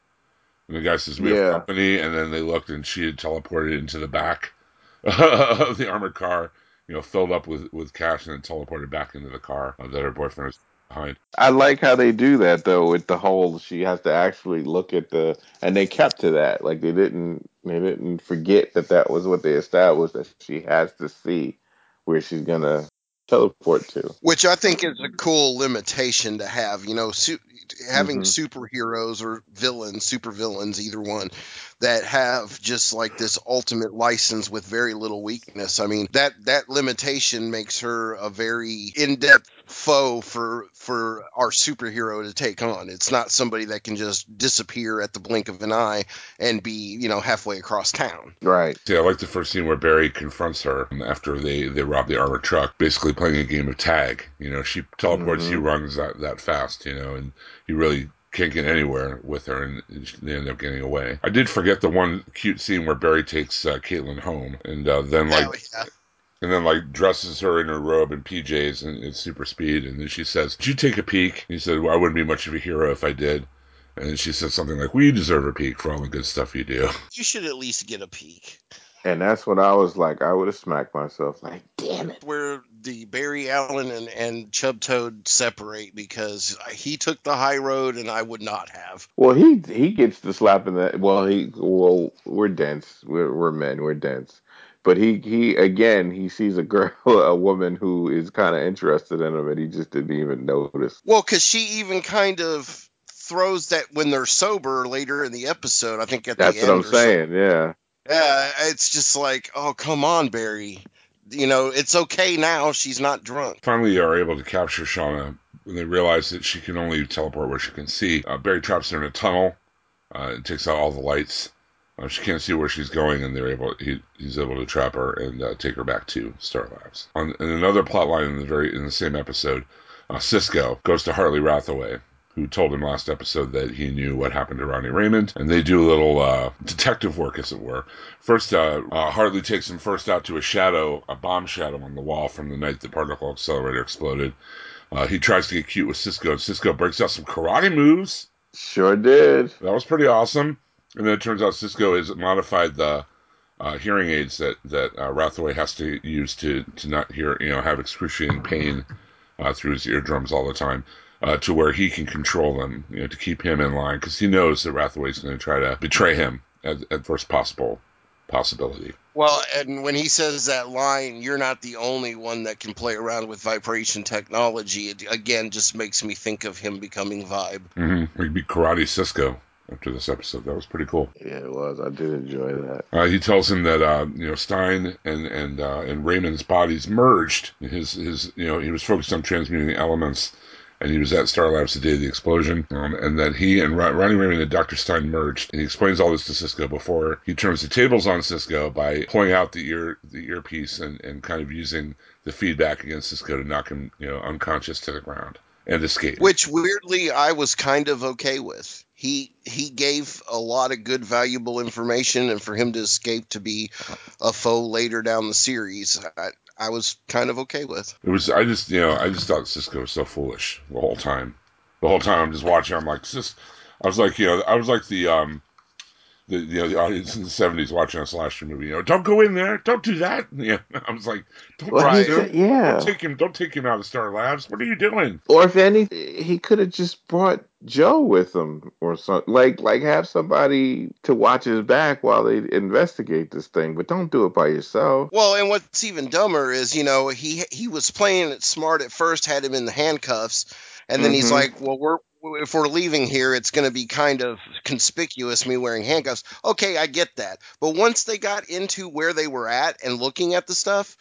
and the guy says, "We Yeah. have company," and then they looked, and she had teleported into the back of the armored car, you know, filled up with with cash, and then teleported back into the car uh, that her boyfriend was behind. I like how they do that though with the whole she has to actually look at the and they kept to that like they didn't they didn't forget that that was what they established that she has to see where she's gonna teleport to. which I think is a cool limitation to have. You know, su- having Mhm. superheroes or villains, super villains, either one, that have just like this ultimate license with very little weakness. I mean, that that limitation makes her a very in-depth foe for for our superhero to take on. It's not somebody that can just disappear at the blink of an eye and be, you know, halfway across town. Right. See, I like the first scene where Barry confronts her after they, they rob the armored truck, basically playing a game of tag. You know, she teleports, he Mhm. runs that, that fast, you know, and he really can't get anywhere with her, and they end up getting away. I did forget the one cute scene where Barry takes uh, Caitlin home, and uh, then like Hell yeah. And then like dresses her in her robe and PJs and it's super speed, and then she says, "Did you take a peek?" And He said, "Well, I wouldn't be much of a hero if I did." And then she said something like, "We deserve a peek for all the good stuff you do." You should at least get a peek. And that's what I was like. I would have smacked myself like, damn it. where the Barry Allen and, and Chub Toad separate because he took the high road and I would not have. Well, he he gets the slap in the. Well, he well we're dense. We're we're men. We're dense. But he he again he sees a girl, a woman who is kind of interested in him, and he just didn't even notice. Well, because she even kind of throws that when they're sober later in the episode. I think at That's the what end. I'm or something. saying. Yeah. Yeah, it's just like, oh come on, Barry. You know, it's okay now. She's not drunk. Finally, are able to capture Shauna when they realize that she can only teleport where she can see. Uh, Barry traps her in a tunnel uh, and takes out all the lights. Uh, she can't see where she's going, and they're able. He, he's able to trap her and uh, take her back to Star Labs. On in another plot line in the very in the same episode, uh, Cisco goes to Hartley Rathaway, who told him last episode that he knew what happened to Ronnie Raymond, and they do a little uh, detective work, as it were. First, uh, uh, Hartley takes him first out to a shadow, a bomb shadow on the wall from the night the particle accelerator exploded. Uh, he tries to get cute with Cisco, and Cisco breaks out some karate moves. Sure did. That was pretty awesome. And then it turns out Cisco has modified the uh, hearing aids that that uh, Rathaway has to use to to not hear, you know, have excruciating pain uh, through his eardrums all the time, uh, to where he can control them, you know, to keep him in line because he knows that Rathaway's going to try to betray him at, at first possible possibility. Well, and when he says that line, you're not the only one that can play around with vibration technology. It again just makes me think of him becoming Vibe. Mm-hmm. He'd be Karate Cisco after this episode. That was pretty cool. Yeah, it was. I did enjoy that. Uh, he tells him that uh, you know Stein and and uh, and Raymond's bodies merged. His his you know he was focused on transmuting the elements, and he was at Star Labs the day of the explosion. Um, and that he and Ron- Ronnie Raymond and Dr. Stein merged. And he explains all this to Cisco before he turns the tables on Cisco by pulling out the ear the earpiece and and kind of using the feedback against Cisco to knock him you know unconscious to the ground and escape. Which weirdly I was kind of okay with. He he gave a lot of good valuable information and for him to escape to be a foe later down the series, I, I was kind of okay with. It was I just you know I just thought Cisco was so foolish the whole time. The whole time I'm just watching. I'm like Cis. I was like you know I was like the um the you know the audience in the '70s watching a slasher movie. You know, don't go in there. Don't do that. Yeah, I was like, don't, Well, try he him. yeah. don't take him. Don't take him out of Star Labs. What are you doing? Or if any, he could have just brought Joe with him or something. Like, like have somebody to watch his back while they investigate this thing. But don't do it by yourself. Well, and what's even dumber is, you know, he he was playing it smart at first, had him in the handcuffs, and then he's Mhm. like, "Well, we're if we're leaving here, it's going to be kind of conspicuous me wearing handcuffs." Okay, I get that, but once they got into where they were at and looking at the stuff,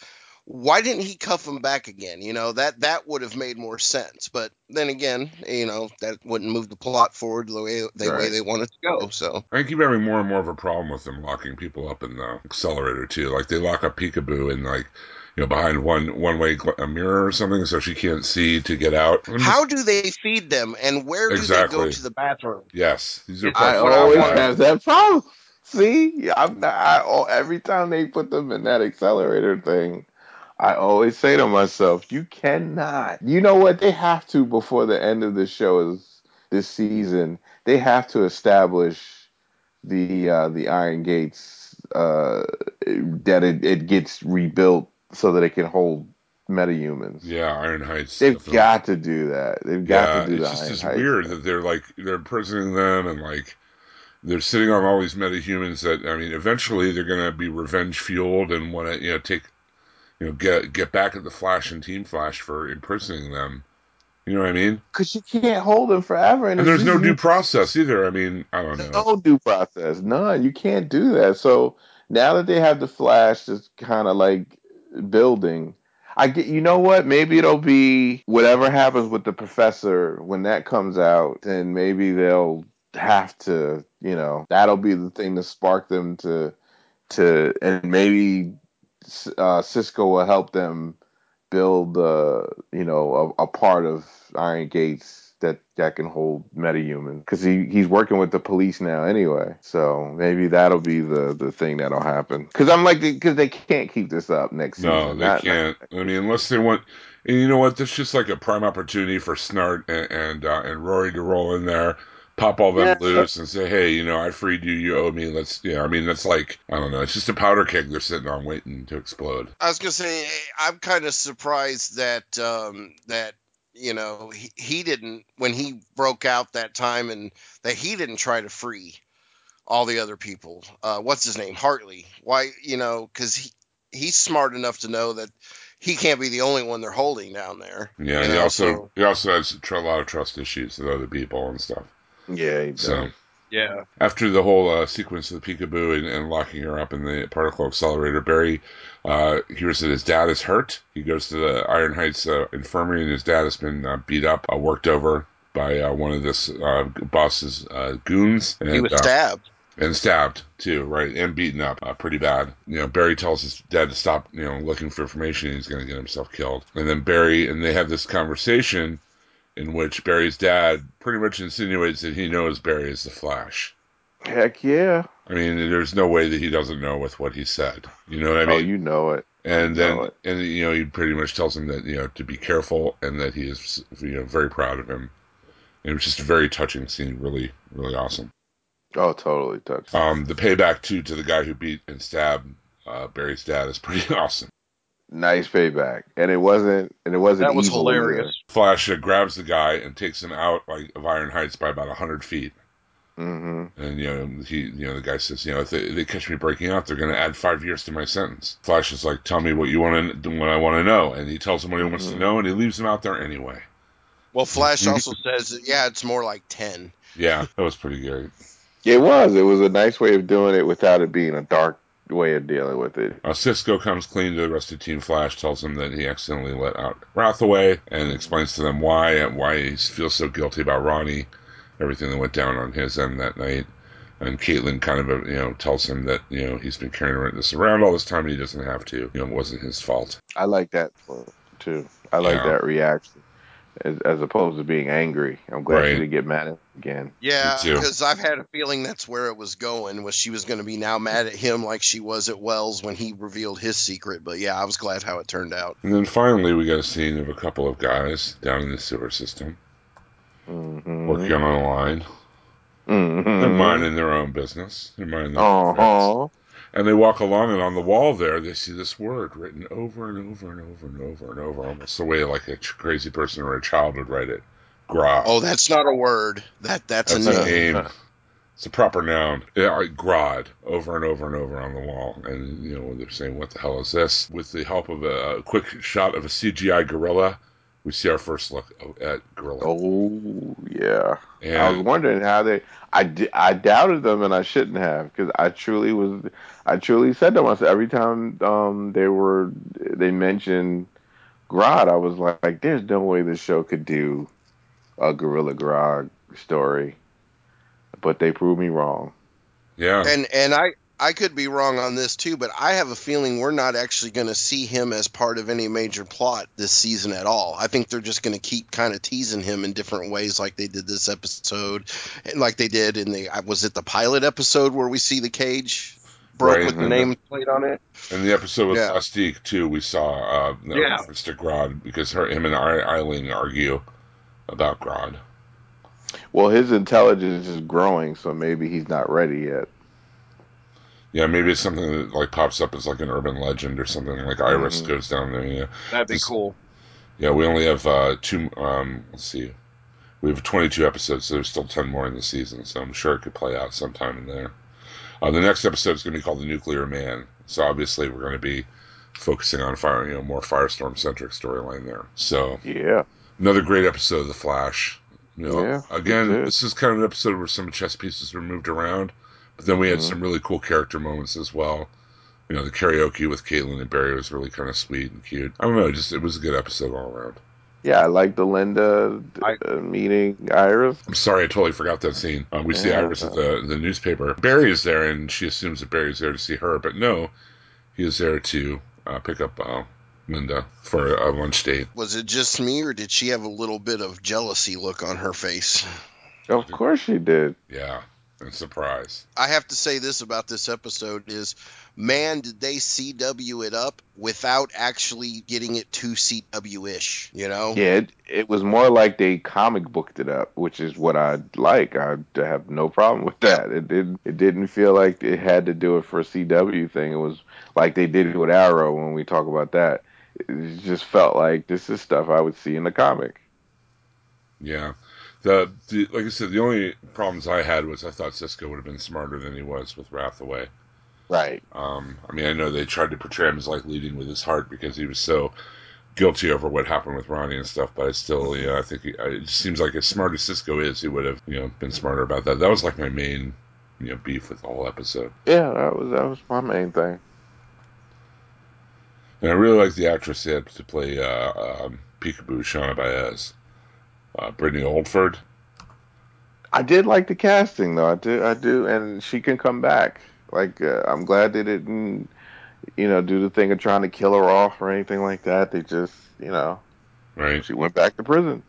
why didn't he cuff them back again? You know that that would have made more sense. But then again, you know that wouldn't move the plot forward the way the way they want it to go. So I keep having more and more of a problem with them locking people up in the accelerator too. Like they lock up Peekaboo and like you know behind one one way gl- a mirror or something, so she can't see to get out. How do they feed them, and where do they Exactly. go to the bathroom? Yes, these are I That's questions what I always have that problem. See, I'm not. I, oh, every time they put them in that accelerator thing, I always say to myself, "You cannot." You know what? They have to before the end of the show is this season. They have to establish the uh, the Iron Gates uh, that it, it gets rebuilt so that it can hold metahumans. Yeah, Iron Heights. They've definitely. got to do that. They've got yeah, to do that. it's just it's weird that they're like they're imprisoning them and like they're sitting on all these metahumans that I mean eventually they're gonna be revenge fueled and want to you know take you know get get back at the Flash and Team Flash for imprisoning them. You know what I mean? Because you can't hold them forever, and, And there's no due process either. I mean, I don't know. no due process, none. You can't do that. So now that they have the Flash, just kind of like building. I get. You know what? Maybe it'll be whatever happens with the professor when that comes out. and maybe they'll have to. You know, that'll be the thing to spark them to to, and maybe uh, Cisco will help them build, uh, you know, a, a part of Iron Gates that that can hold metahumans because he he's working with the police now anyway. So maybe that'll be the the thing that'll happen. Because I'm like, because they can't keep this up next No, season. they Not- can't. I mean, unless they want. And you know what? That's just like a prime opportunity for Snart and and, uh, and Rory to roll in there, pop all them Yeah. loose, and say, "Hey, you know, I freed you. You owe me. Let's." Yeah, I mean, that's like I don't know. It's just a powder keg they're sitting on waiting to explode. I was gonna say I'm kind of surprised that um, that you know he, he didn't when he broke out that time and that he didn't try to free all the other people. Uh, what's his name? Hartley. Why? You know, because he he's smart enough to know that he can't be the only one they're holding down there. Yeah, you he know, also so- he also has a lot of trust issues with other people and stuff. Yeah, he does. So yeah. after the whole uh, sequence of the peekaboo and, and locking her up in the particle accelerator, Barry uh, hears that his dad is hurt. He goes to the Iron Heights uh, infirmary, and his dad has been uh, beat up, uh, worked over by uh, one of this uh, boss's uh, goons. And, He was uh, stabbed. and stabbed too, right, and beaten up uh, pretty bad. You know, Barry tells his dad to stop, you know, looking for information. He's going to get himself killed. And then Barry and they have this conversation in which Barry's dad pretty much insinuates that he knows Barry is the Flash. Heck yeah. I mean, there's no way that he doesn't know with what he said. You know what I mean? oh, you know it. and you then it. and you know he pretty much tells him that you know to be careful and that he is you know very proud of him. And It was just a very touching scene, really, really awesome. Oh, totally touched. Um, the payback too to the guy who beat and stabbed uh, Barry's dad is pretty awesome. Nice payback, and it wasn't. And it wasn't. That was evil either. hilarious. Flash uh, grabs the guy and takes him out like of Iron Heights by about hundred feet. hmm And you know he, you know the guy says, you know, if they, they catch me breaking out, they're going to add five years to my sentence. Flash is like, tell me what you want to, what I want to know, and he tells him what he wants to Mhm. know, and he leaves him out there anyway. Well, Flash also says, yeah, it's more like 10. Yeah, that was pretty great. It was. It was a nice way of doing it without it being a dark way of dealing with it. Uh, Cisco comes clean to the rest of Team Flash, tells them that he accidentally let out Rathaway, and explains to them why and why he feels so guilty about Ronnie, everything that went down on his end that night. And Caitlin kind of, uh, you know, tells him that you know he's been carrying this around all this time and he doesn't have to. You know, it wasn't his fault. I like that too. I like Yeah. that reaction, as, as opposed to being angry. I'm glad Right. she didn't get mad at him again. Yeah, because I've had a feeling that's where it was going. Was she was going to be now mad at him like she was at Wells when he revealed his secret? But yeah, I was glad how it turned out. And then finally, we got a scene of a couple of guys down in the sewer system Mm-hmm. working on a line. Mm-hmm. They're minding their own business. They're minding their own affairs. And they walk along, and on the wall there, they see this word written over and over and over and over and over, almost the way like a ch- crazy person or a child would write it. Gra. Oh, that's not a word. That that's, That's a a name. name. It's a proper noun. Yeah, Grodd over and over and over on the wall, and you know they're saying, "What the hell is this?" With the help of a quick shot of a CGI gorilla, we see our first look at gorilla. Oh yeah. I was wondering how they. I, I doubted them, and I shouldn't have, because I truly was. I truly said to myself every time um they were they mentioned Grodd, I was like, "There's no way this show could do a Gorilla Grodd story," but they proved me wrong. yeah, And and I I could be wrong on this too, but I have a feeling we're not actually going to see him as part of any major plot this season at all. I think they're just going to keep kind of teasing him in different ways, like they did this episode, and like they did in the was it the pilot episode where we see the cage broke Right. with the name plate on it. in the episode with Yeah. Plastique too, we saw uh, the Yeah. reference to Grodd because her, him and Eiling argue about Grodd. Well, his intelligence is growing, so maybe he's not ready yet. Yeah, maybe it's something that like pops up as like an urban legend or something. Like Iris Mhm. goes down there. Yeah, That'd be This- cool. yeah. We only have uh, two. Um, let's see, we have 22 episodes, so there's still 10 more in the season. So I'm sure it could play out sometime in there. Uh, the next episode is going to be called The Nuclear Man. So obviously we're going to be focusing on fire, you know, more Firestorm centric storyline there. So Yeah. another great episode of The Flash. You know, Yeah, again, this is kind of an episode where some chess pieces were moved around, but then we had Mhm. some really cool character moments as well. You know, the karaoke with Caitlin and Barry was really kind of sweet and cute. I don't know, just it was a good episode all around. Yeah, I like the Linda I- uh, meeting Iris. I'm sorry, I totally forgot that scene. Um, we see Yeah. Iris at the the newspaper. Barry is there, and she assumes that Barry's there to see her, but no, he is there to uh, pick up uh, Linda for a lunch date. Was it just me, or did she have a little bit of jealousy look on her face? Of course she did. Yeah, and surprise. I have to say this about this episode is, man, did they CW it up without actually getting it too CW ish, you know? Yeah, it, it was more like they comic booked it up, which is what I like. I have no problem with that. It didn't. It didn't feel like it had to do it for a CW thing. It was like they did it with Arrow when we talk about that. It just felt like this is stuff I would see in the comic. Yeah. The, the like I said, the only problems I had was I thought Cisco would have been smarter than he was with Rathaway. Right. Um, I mean, I know they tried to portray him as like leading with his heart because he was so guilty over what happened with Ronnie and stuff. But I still, you know, I think he, I- it just seems like as smart as Cisco is, he would have, you know, been smarter about that. That was like my main, you know, beef with the whole episode. Yeah, that was that was my main thing. And I really like the actress they had to play uh, um, Peekaboo, Shauna Baez, uh, Britne Oldford. I did like the casting though. I do, I do, and she can come back. Like uh, I'm glad they didn't, you know, do the thing of trying to kill her off or anything like that. They just, you know, Right. she went back to prison.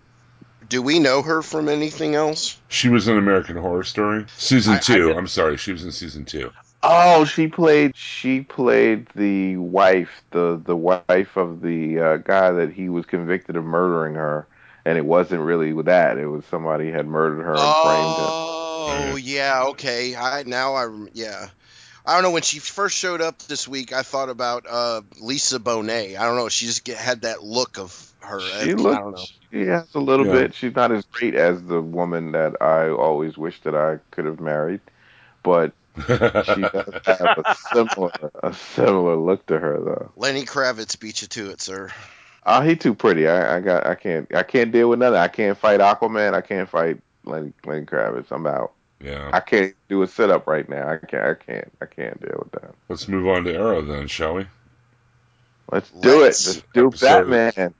Do we know her from anything else? She was in American Horror Story season I- I two. did- I'm sorry, she was in season two. Oh, she played. She played the wife, the the wife of the uh, guy that he was convicted of murdering her, and it wasn't really with that. It was somebody had murdered her and framed her. Oh, yeah, okay. I now I yeah. I don't know when she first showed up this week. I thought about uh, Lisa Bonet. I don't know. She just get, had that look of her. I, She I don't know. looks. She has a little Yeah. bit. She's not as great as the woman that I always wish that I could have married, but she does have a similar a similar look to her though. Lenny Kravitz beat you to it, sir. Oh, he too pretty. I, I got. I can't. I can't deal with nothing. I can't fight Aquaman. I can't fight Lenny Lenny Kravitz. I'm out. yeah. I can't do a sit up right now. I can't. I can't. I can't deal with that. Let's move on to Arrow then, shall we? Let's do Let's. it. Let's do Episode- Batman.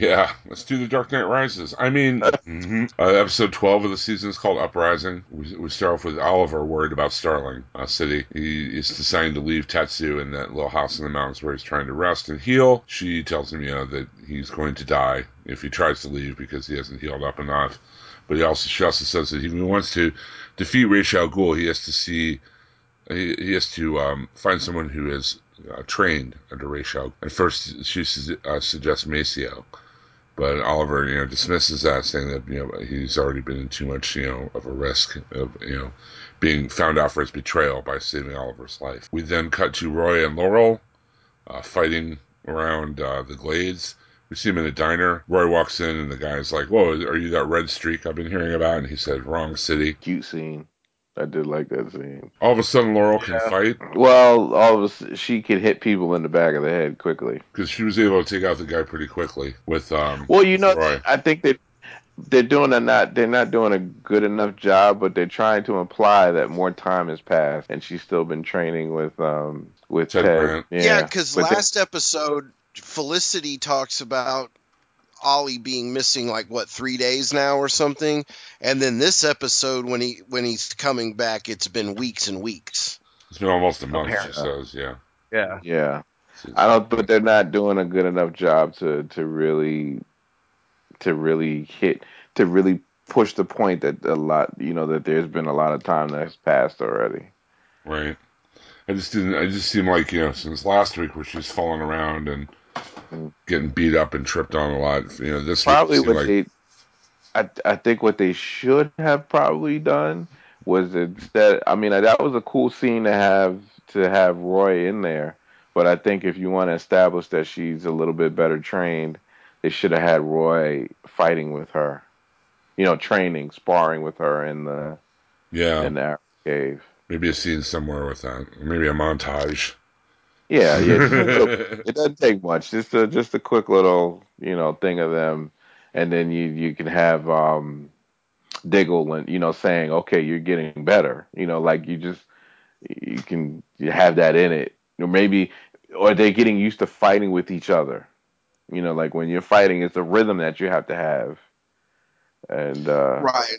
Yeah, let's do the Dark Knight Rises. I mean, mhm. uh, episode 12 of the season is called Uprising. We, we start off with Oliver worried about Starling uh, City. He is deciding to leave Tatsu in that little house in the mountains where he's trying to rest and heal. She tells him, you know, that he's going to die if he tries to leave because he hasn't healed up enough. But he also, she also says that if he wants to defeat Ra's al Ghul, he has to see, he, he has to um, find someone who is uh, trained under Ra's al At first, she su- uh, suggests Maseo. But Oliver, you know, dismisses that, saying that you know he's already been in too much, you know, of a risk of you know being found out for his betrayal by saving Oliver's life. We then cut to Roy and Laurel uh, fighting around uh, the glades. We see him in a diner. Roy walks in, and the guy's like, "Whoa, are you that red streak I've been hearing about?" And he said, "Wrong city." Cute scene. I did like that scene. All of a sudden, Laurel can fight Well, all of a sudden, she could hit people in the back of the head quickly. because she was able to take out the guy pretty quickly with um. Well, you know, Roy. I think that they're doing a not they're not doing a good enough job, but they're trying to imply that more time has passed, and she's still been training with um with Ted Ted. Yeah, because But they- last episode, Felicity talks about Ollie being missing like what three days now or something, and then this episode when he when he's coming back, it's been weeks and weeks. It's been almost a month. She says, "Yeah." Yeah. yeah, I don't, but they're not doing a good enough job to to really to really hit to really push the point that a lot you know that there's been a lot of time that's passed already. Right. I just didn't. I just seemed like you know since last week where she's falling around and. Getting beat up and tripped on a lot. You know this probably what like they I I think what they should have probably done was instead I mean that was a cool scene to have to have Roy in there but I think if you want to establish that she's a little bit better trained they should have had Roy fighting with her you know training sparring with her in the yeah in the cave maybe a scene somewhere with that. Maybe a montage. Yeah yeah just it doesn't take much. Just a just a quick little you know thing of them, and then you you can have um Diggle and you know saying okay you're getting better. You know like you just you can you have that in it, or maybe or they're getting used to fighting with each other. You know like when you're fighting, it's a rhythm that you have to have, and uh, Right.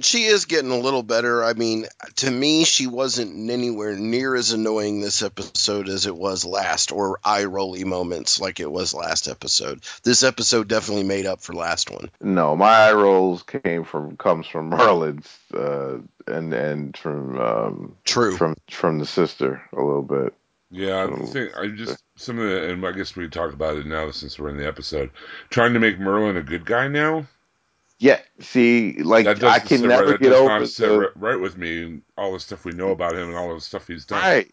She is getting a little better. I mean, to me, she wasn't anywhere near as annoying this episode as it was last, or eye rolly moments like it was last episode. This episode definitely made up for last one. No, my eye rolls came from comes from Merlyn's uh, and and from um, True. from from the sister a little bit. Yeah, I think I just some of the and I guess we talk about it now since we're in the episode. Trying to make Merlyn a good guy now. Yeah, see, like I can sit never right, that get does over not sit the, right, right with me. and All the stuff we know about him and all the stuff he's done. right.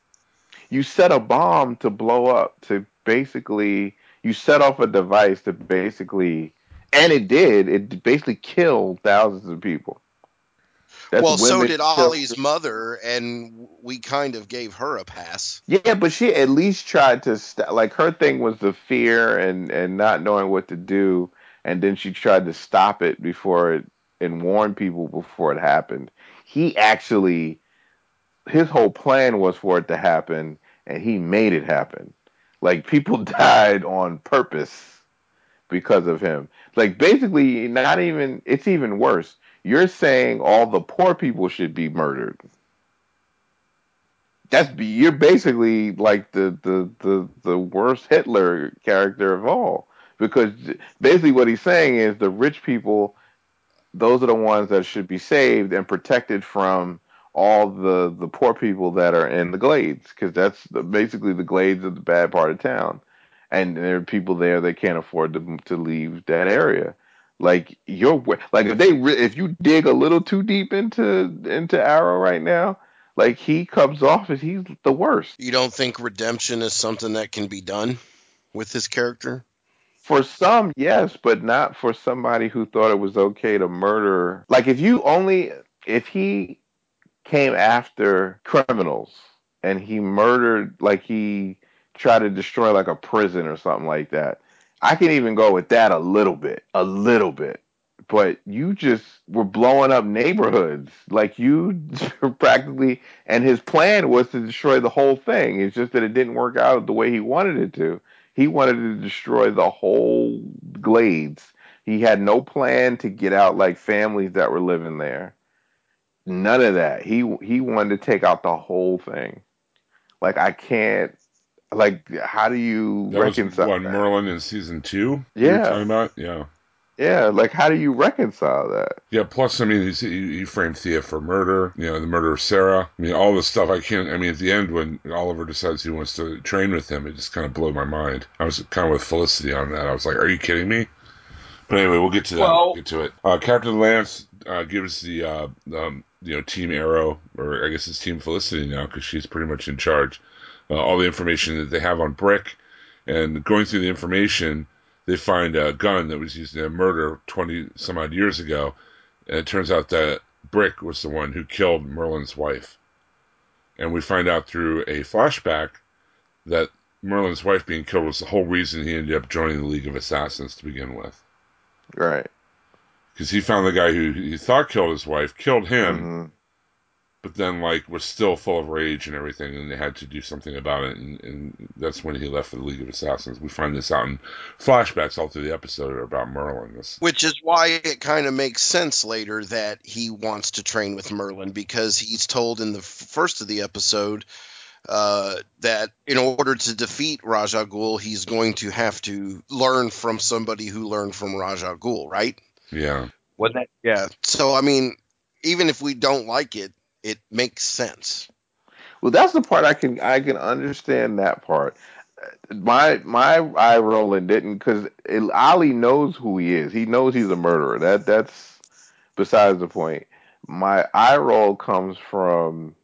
You set a bomb to blow up to basically you set off a device to basically, and it did. It basically killed thousands of people. That's well, so did children. Ollie's mother, and we kind of gave her a pass. Yeah, but she at least tried to st- like her thing was the fear and and not knowing what to do, and then she tried to stop it before it and warn people before it happened. He actually, his whole plan was for it to happen, and he made it happen. Like people died on purpose because of him. Like basically, not even it's even worse. You're saying all the poor people should be murdered. That's you're basically like the the the the worst Hitler character of all because basically what he's saying is the rich people those are the ones that should be saved and protected from all the the poor people that are in the glades because that's the, basically the glades of the bad part of town. And there are people there that can't afford to to leave that area. Like you're like if they if you dig a little too deep into into arrow right now like he comes off as he's the worst. You don't think redemption is something that can be done with his character? For some, yes, but not for somebody who thought it was okay to murder. Like if you only if he came after criminals and he murdered like he tried to destroy like a prison or something like that. I can even go with that a little bit, a little bit. But you just were blowing up neighborhoods. Like you practically and his plan was to destroy the whole thing. It's just that it didn't work out the way he wanted it to. He wanted to destroy the whole glades. He had no plan to get out like families that were living there. None of that. He he wanted to take out the whole thing. Like I can't. Like how do you That was reconcile one that? Merlyn in season two. Yeah. talking about yeah. Yeah, like how do you reconcile that? Yeah, plus, I mean, he's, he, he framed Thea for murder, you know, the murder of Sara. I mean, all this stuff. I can't, I mean, at the end, when Oliver decides he wants to train with him, it just kind of blew my mind. I was kind of with Felicity on that. I was like, are you kidding me? But anyway, we'll get to that. Well- We'll get to it. Uh, Captain Lance uh, gives the, uh, um, you know, Team Arrow, or I guess it's Team Felicity now, because she's pretty much in charge, uh, all the information that they have on Brick. And going through the information, they find a gun that was used in a murder 20 some odd years ago. And it turns out that Brick was the one who killed Merlyn's wife. And we find out through a flashback that Merlyn's wife being killed was the whole reason he ended up joining the League of Assassins to begin with. Right. Because he found the guy who he thought killed his wife, killed him, hmm but then like was still full of rage and everything, and they had to do something about it, and, and that's when he left for the League of Assassins. We find this out in flashbacks all through the episode about Merlyn. This Which is why it kind of makes sense later that he wants to train with Merlyn because he's told in the first of the episode uh, that in order to defeat Ra's al Ghul, he's going to have to learn from somebody who learned from Ra's al Ghul, right? yeah, Wasn't that? Yeah. So I mean, even if we don't like it, it makes sense. Well, that's the part I can I can understand that part. My my eye rolling didn't because Ollie knows who he is. He knows he's a murderer. That that's besides the point. My eye roll comes from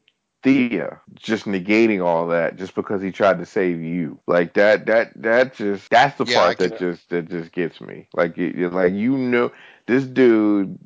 Thea just negating all that just because he tried to save you. Like that that that just that's the Yeah, part that just that just gets me. Like it- like you know this dude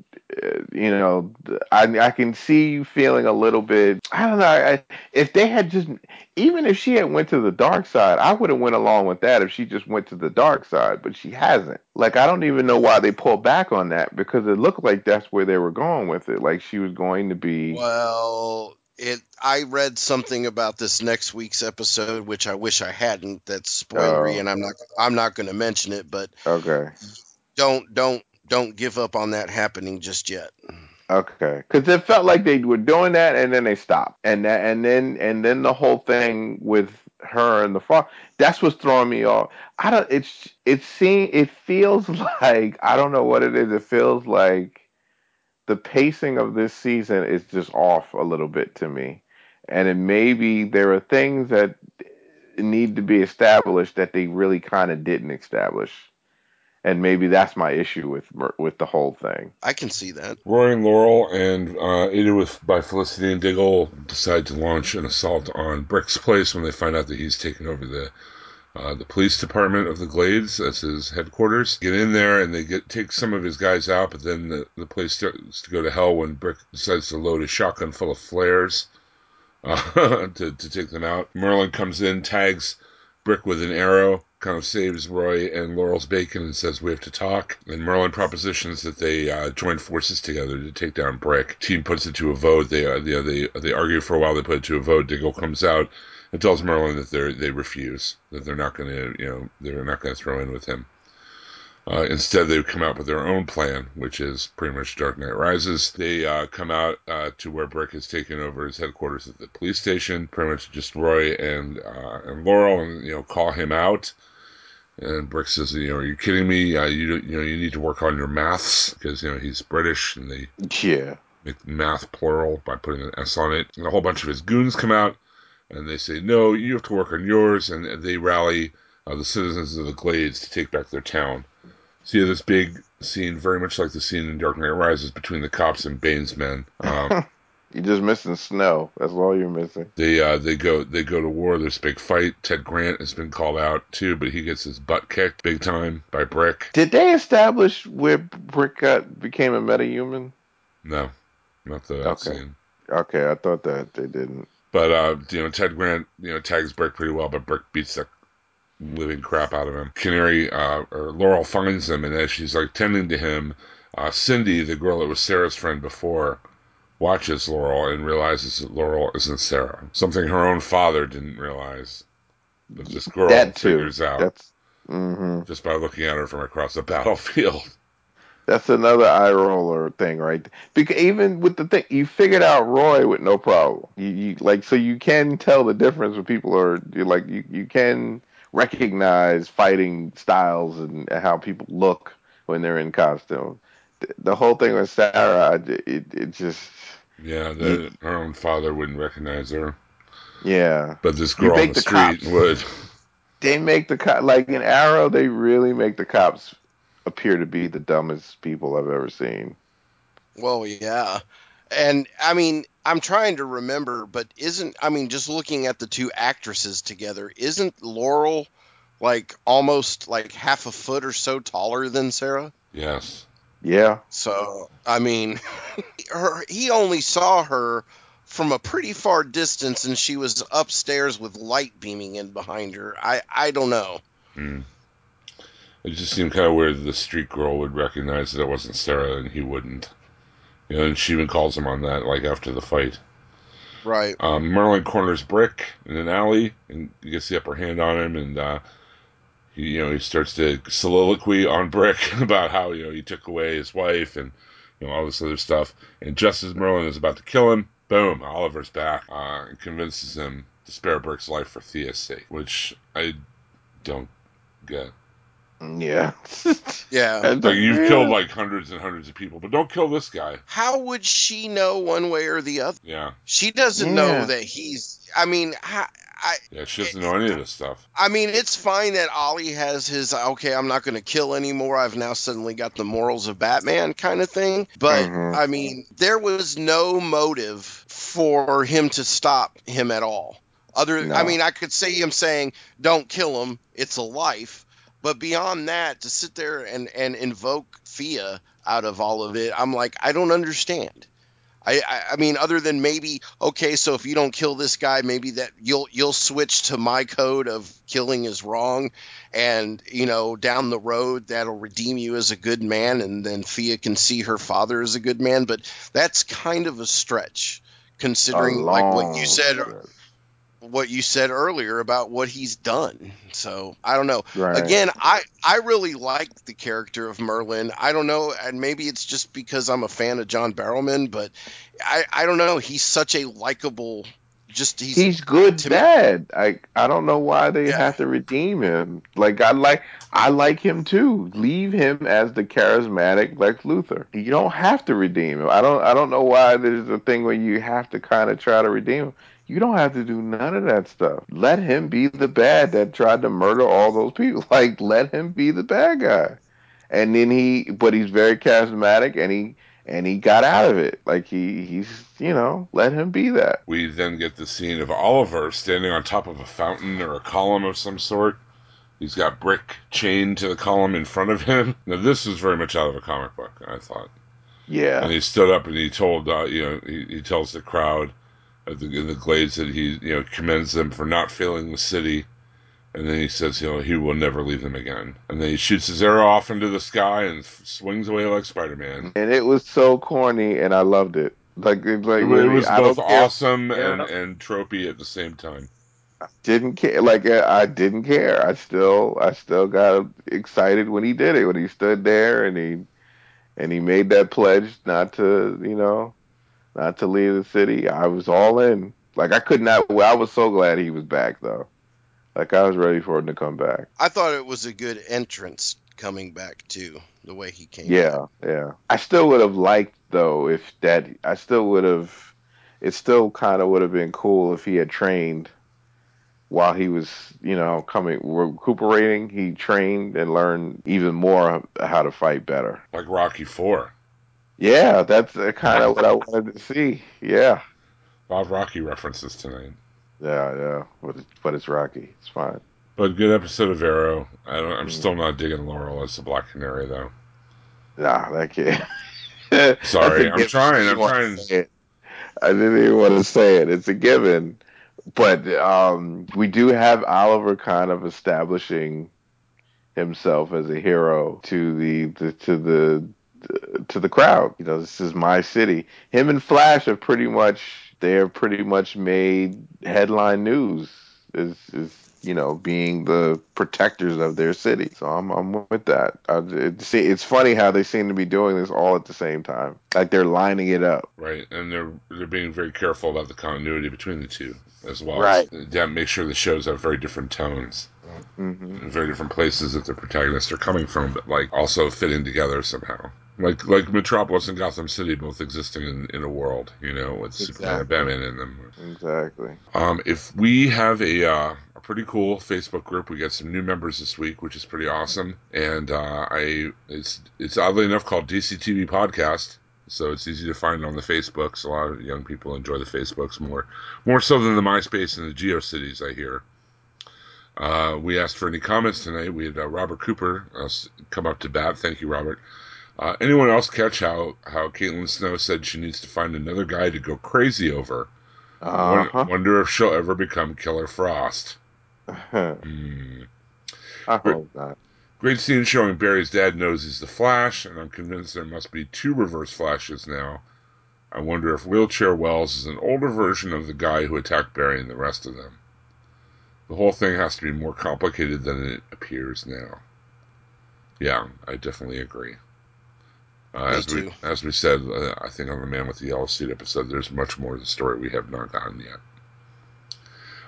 Uh, you know, I I can see you feeling a little bit. I don't know. I, if they had just, even if she had went to the dark side, I would have went along with that if she just went to the dark side. But she hasn't. Like I don't even know why they pulled back on that because it looked like that's where they were going with it. Like she was going to be. Well, it. I read something about this next week's episode, which I wish I hadn't. That's spoilery, Oh. and I'm not. I'm not going to mention it, but Okay. don't don't don't give up on that happening just yet. Okay, because it felt like they were doing that, and then they stopped, and that, and then, and then the whole thing with her and the father. That's what's throwing me off. I don't. It's it seems it feels like I don't know what it is. It feels like the pacing of this season is just off a little bit to me, and it maybe there are things that need to be established that they really kind of didn't establish, and maybe that's my issue with with the whole thing. I can see that. Rory and Laurel and uh, aided with by Felicity and Diggle decide to launch an assault on Brick's place when they find out that he's taken over the uh, the police department of the Glades as his headquarters. Get in there and they get take some of his guys out, but then the, the place starts to go to hell when Brick decides to load a shotgun full of flares uh, to to take them out. Merlyn comes in, tags Brick with an arrow, kind of saves Roy and Laurel's bacon and says we have to talk. And Merlyn propositions that they uh, join forces together to take down Brick. Team puts it to a vote. They uh, they, they they argue for a while. They put it to a vote. Diggle comes out and tells Merlyn that they they refuse. That they're not going to you know they're not going to throw in with him. Uh, instead, they come out with their own plan, which is pretty much Dark Knight Rises. They uh, come out uh, to where Brick has taken over his headquarters at the police station. Pretty much just Roy and uh, and Laurel, and you know, call him out. And Brick says, "You know, are you kidding me? Uh, you you know, you need to work on your maths because you know he's British, and they Yeah. make math plural by putting an S on it. And a whole bunch of his goons come out, and they say, "No, you have to work on yours." And they rally uh, the citizens of the Glades to take back their town. So you have this big scene, very much like the scene in Dark Knight Rises between the cops and Bane's men. Um, You're just missing snow. That's all you're missing. they uh, they go they go to war. There's a big fight. Ted Grant has been called out too, but he gets his butt kicked big time by Brick. Did they establish where Brick got became a metahuman? No, not the that Okay. scene. Okay, I thought that they didn't. But uh, you know, Ted Grant, you know, tags Brick pretty well, but Brick beats the living crap out of him. Canary uh, or Laurel finds him, and as she's like tending to him, uh, Cindy, the girl that was Sara's friend before, watches Laurel and realizes that Laurel isn't Sara. Something her own father didn't realize. That this girl that too. figures out That's hmm just by looking at her from across the battlefield. that's another eye roller thing, right? Because even with the thing, you figured out Roy with no problem. You, you like so you can tell the difference when people are you like you you can recognize fighting styles and how people look when they're in costume. The, the whole thing with Sara, it it just Yeah, the, her own father wouldn't recognize her, yeah. but this You girl on the the street cops. would. They make the cop like in Arrow. They really make the cops appear to be the dumbest people I've ever seen. Well, yeah. And I mean, I'm trying to remember, but isn't I mean, just looking at the two actresses together, isn't Laurel like almost like half a foot or so taller than Sara? Yes. Yeah, So, I mean, her he only saw her from a pretty far distance and she was upstairs with light beaming in behind her. I I don't know. Hmm. It just seemed kind of weird that the street girl would recognize that it wasn't Sara and he wouldn't. You know, and she even calls him on that, like after the fight. Right. Um, Merlyn corners Brick in an alley and he gets the upper hand on him, and uh, he, you know, he starts to soliloquy on Brick about how you know he took away his wife and you know all this other stuff. And just as Merlyn is about to kill him, boom, Oliver's back uh, and convinces him to spare Brick's life for Thea's sake, which I don't get. yeah. Yeah. Like you've yeah. killed like hundreds and hundreds of people, but don't kill this guy. How would she know one way or the other? Yeah, She doesn't Yeah. know that he's. I mean, I, I, yeah, she doesn't know any of this stuff. I mean, it's fine that Ollie has his okay. I'm not going to kill anymore. I've now suddenly got the morals of Batman kind of thing. But Mhm. I mean, there was no motive for him to stop him at all. Other, No. I mean, I could see him saying, "Don't kill him. It's a life." But beyond that, to sit there and and invoke Thea out of all of it, I'm like, I don't understand. I, I, I mean, other than maybe okay, so if you don't kill this guy, maybe that you'll you'll switch to my code of killing is wrong, and you know down the road that'll redeem you as a good man, and then Thea can see her father as a good man. But that's kind of a stretch, considering A like what you said stretch. What you said earlier about what he's done. So I don't know. Right. Again, I I really like the character of Merlyn. I don't know, and maybe it's just because I'm a fan of John Barrowman, but I I don't know. He's such a likable. Just he's, He's good to me- bad. I I don't know why they Yeah. have to redeem him. Like I like I like him too. Leave him as the charismatic Lex Luthor. You don't have to redeem him. I don't I don't know why there's a thing where you have to kind of try to redeem him. You don't have to do none of that stuff. Let him be the bad that tried to murder all those people. Like let him be the bad guy. And then he but he's very charismatic and he and he got out of it. Like he he's you know, let him be that. We then get the scene of Oliver standing on top of a fountain or a column of some sort. He's got Brick chained to the column in front of him. Now, this is very much out of a comic book, I thought. Yeah. And he stood up and he told, uh, you know, he, he tells the crowd at the, in the glades that he, you know, commends them for not failing the city. And then he says, you know, he will never leave them again. And then he shoots his arrow off into the sky and f- swings away like Spider Man. and it was so corny, and I loved it. Like, like It, it was I both awesome and, and tropey at the same time. didn't care. Like uh, I didn't care. I still, I still got excited when he did it. When he stood there and he, and he made that pledge not to, you know, not to leave the city. I was all in. Like I could not. Well, I was so glad he was back though. Like I was ready for him to come back. I thought it was a good entrance coming back too, the way he came. Yeah, yeah. I still would have liked though if that. I still would have. It still kind of would have been cool if he had trained while he was, you know, coming recuperating. He trained and learned even more how to fight better. Like Rocky Four. Yeah, that's uh, kind of what I wanted to see. Yeah. A lot of Rocky references tonight. Yeah, yeah. But it's, but it's Rocky. It's fine. But good episode of Arrow. I don't, I'm still not digging Laurel as the Black Canary though. Nah, that kid. Sorry, I'm trying. I I'm trying. to say it. I didn't even want to say it. It's a given. But um, we do have Oliver kind of establishing himself as a hero to the, the to the to the crowd. You know, this is my city. Him and Flash have pretty much they're pretty much made headline news. Is is you know being the protectors of their city. So I'm I'm with that. I, it, see, it's funny how they seem to be doing this all at the same time. Like they're lining it up. Right, and they're they're being very careful about the continuity between the two as well. Right. Yeah, make sure the shows have very different tones, hmm and very different places that the protagonists are coming from, but like also fitting together somehow. Like like Metropolis and Gotham City both existing in, in a world, you know, with Superman and Batman in them. Exactly. Um, if we have a uh, a pretty cool Facebook group, we got some new members this week, which is pretty awesome. And uh, I it's it's oddly enough called DCTV Podcast, so it's easy to find on the Facebooks. A lot of young people enjoy the Facebooks more more so than the MySpace and the GeoCities. I hear. Uh, we asked for any comments tonight. We had uh, Robert Cooper uh, come up to bat. Thank you, Robert. Uh, anyone else catch how how Caitlin Snow said she needs to find another guy to go crazy over? Uh Won- Wonder if she'll ever become Killer Frost. Hmm. I hope not. Great scene showing Barry's dad knows he's the Flash, and I'm convinced there must be two Reverse Flashes now. I wonder if Wheelchair Wells is an older version of the guy who attacked Barry and the rest of them. The whole thing has to be more complicated than it appears now. Yeah, I definitely agree. Uh, as we as we said, uh, I think on the Man with the Yellow Suit episode, there's much more to the story we have not gotten yet.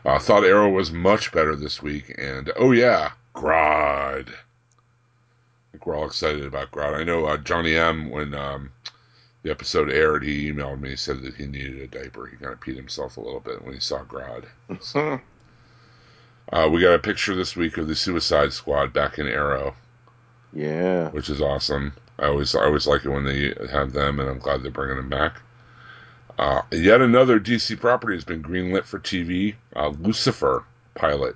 Uh, thought Arrow was much better this week, and oh yeah, Grodd. I think we're all excited about Grodd. I know uh, Johnny M. When um, the episode aired, he emailed me said that he needed a diaper. He kind of peed himself a little bit when he saw Grodd. So, uh, we got a picture this week of the Suicide Squad back in Arrow, yeah. which is awesome. I always I always like it when they have them, and I'm glad they're bringing them back. Uh, yet another DC property has been greenlit for TV. Uh, Lucifer pilot.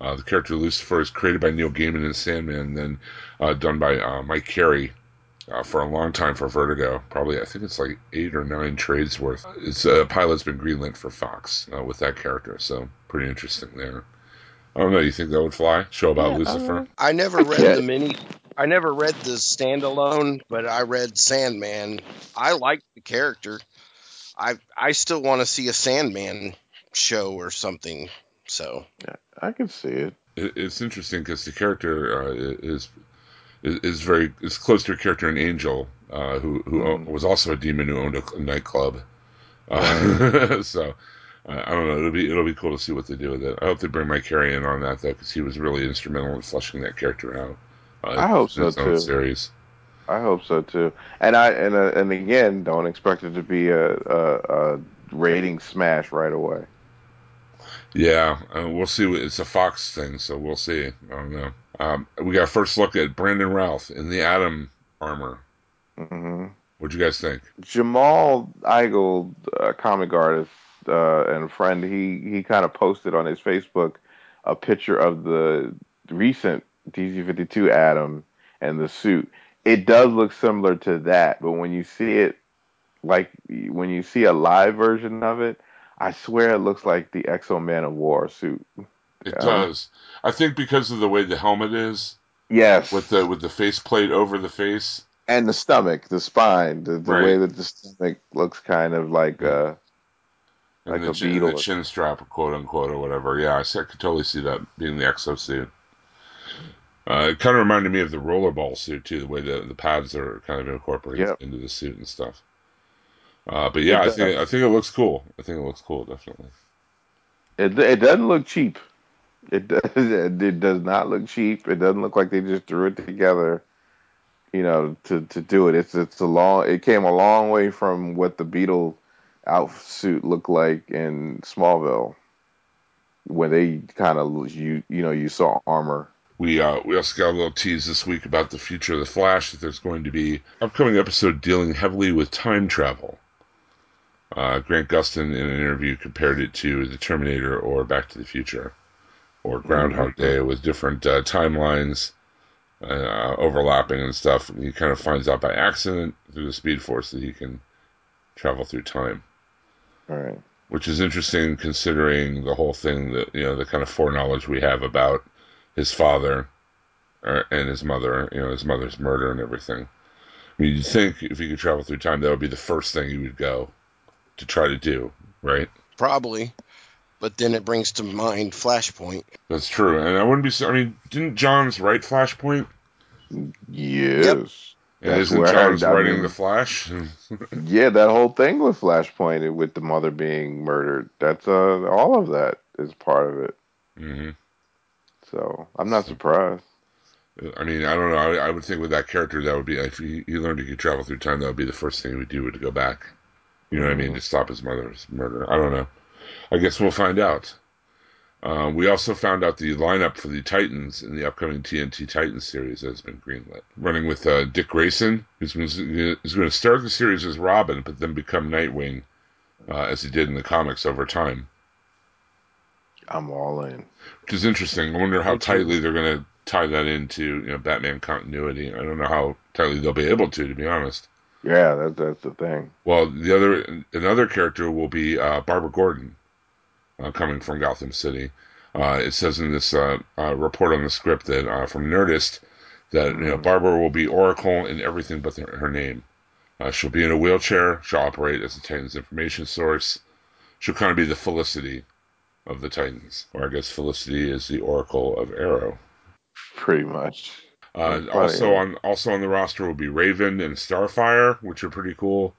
Uh, the character Lucifer is created by Neil Gaiman and Sandman, and then uh, done by uh, Mike Carey uh, for a long time for Vertigo. Probably, I think it's like eight or nine trades worth. It's uh, pilot's been greenlit for Fox uh, with that character, so pretty interesting there. I don't know. You think that would fly? Show about Yeah, Lucifer? I never read the mini. I never read the standalone, but I read Sandman. I liked the character. I I still want to see a Sandman show or something. So yeah, I can see it. it, it's interesting because the character uh, is, is is very is close to a character in Angel, uh, who who o- Mhm. was also a demon who owned a nightclub. Uh, so uh, I don't know. It'll be it'll be cool to see what they do with it. I hope they bring Mike Carey in on that though, because he was really instrumental in fleshing that character out. Uh, I hope so, too. Series. I hope so too. And I and uh, and again, don't expect it to be a, a, a rating smash right away. Yeah, uh, we'll see. It's a Fox thing, so we'll see. I don't know. Um, we got a first look at Brandon Routh in the Atom armor. hmm What'd you guys think? Jamal Igle, uh, comic artist uh, and friend, he he kind of posted on his Facebook a picture of the recent DC52 Atom and the suit. It does look similar to that, but when you see it, like when you see a live version of it, I swear it looks like the Exo Man of War suit. It Yeah. does. I think because of the way the helmet is, Yes, with the with the faceplate over the face. and the stomach, the spine, the, the Right. way that the stomach looks kind of like uh And like the, a chin, beetle. the chin strap, quote unquote, or whatever. Yeah, I, I could totally see that being the exosuit. Uh, it kind of reminded me of the rollerball suit too, the way the, the pads are kind of incorporated Yep. into the suit and stuff. Uh, but yeah, I does. think I think it looks cool. I think it looks cool, definitely. It it doesn't look cheap. It does. It does not look cheap. It doesn't look like they just threw it together. You know, to to do it. It's it's a long. It came a long way from what the Beetle outsuit looked like in Smallville, where they kind of you you know you saw armor. We uh, we also got a little tease this week about the future of the Flash. That there's going to be upcoming episode dealing heavily with time travel. Uh, Grant Gustin in an interview compared it to the Terminator or Back to the Future or Groundhog Day with different uh, timelines uh, overlapping and stuff. And he kind of finds out by accident through the Speed Force that he can travel through time, All right. which is interesting considering the whole thing that you know the kind of foreknowledge we have about his father uh, and his mother, you know, his mother's murder and everything. I mean, you'd think if he could travel through time, that would be the first thing he would go to try to do, right? Probably. But then it brings to mind Flashpoint. That's true, and I wouldn't be, I mean, didn't Johns write Flashpoint? Yes. And That's isn't where I- Johns I writing mean- the Flash? Yeah, that whole thing with Flashpoint with the mother being murdered. That's uh all of that is part of it. hmm So I'm not surprised. I mean, I don't know. I, I would think with that character, that would be if he, he learned he could travel through time, that would be the first thing he would do would go back. You know what I mean? To stop his mother's murder. I don't know. I guess we'll find out. Uh, we also found out the lineup for the Titans in the upcoming TNT Titans series has been greenlit. Running with uh, Dick Grayson, who's, who's going to start the series as Robin, but then become Nightwing, uh, as he did in the comics over time. I'm all in. which is interesting. I wonder how tightly they're going to tie that into you know Batman continuity. I don't know how tightly they'll be able to, to be honest. Yeah, that's that's the thing. Well, the other another character will be uh, Barbara Gordon, uh, coming from Gotham City. Uh, it says in this uh, uh, report on the script that uh, from Nerdist that you know Mhm. Barbara will be Oracle in everything but her, her name. Uh, she'll be in a wheelchair. She'll operate as the Titans' information source. She'll kind of be the Felicity of the Titans, or I guess Felicity is the Oracle of Arrow. Pretty much. Uh, also on also on the roster will be Raven and Starfire, which are pretty cool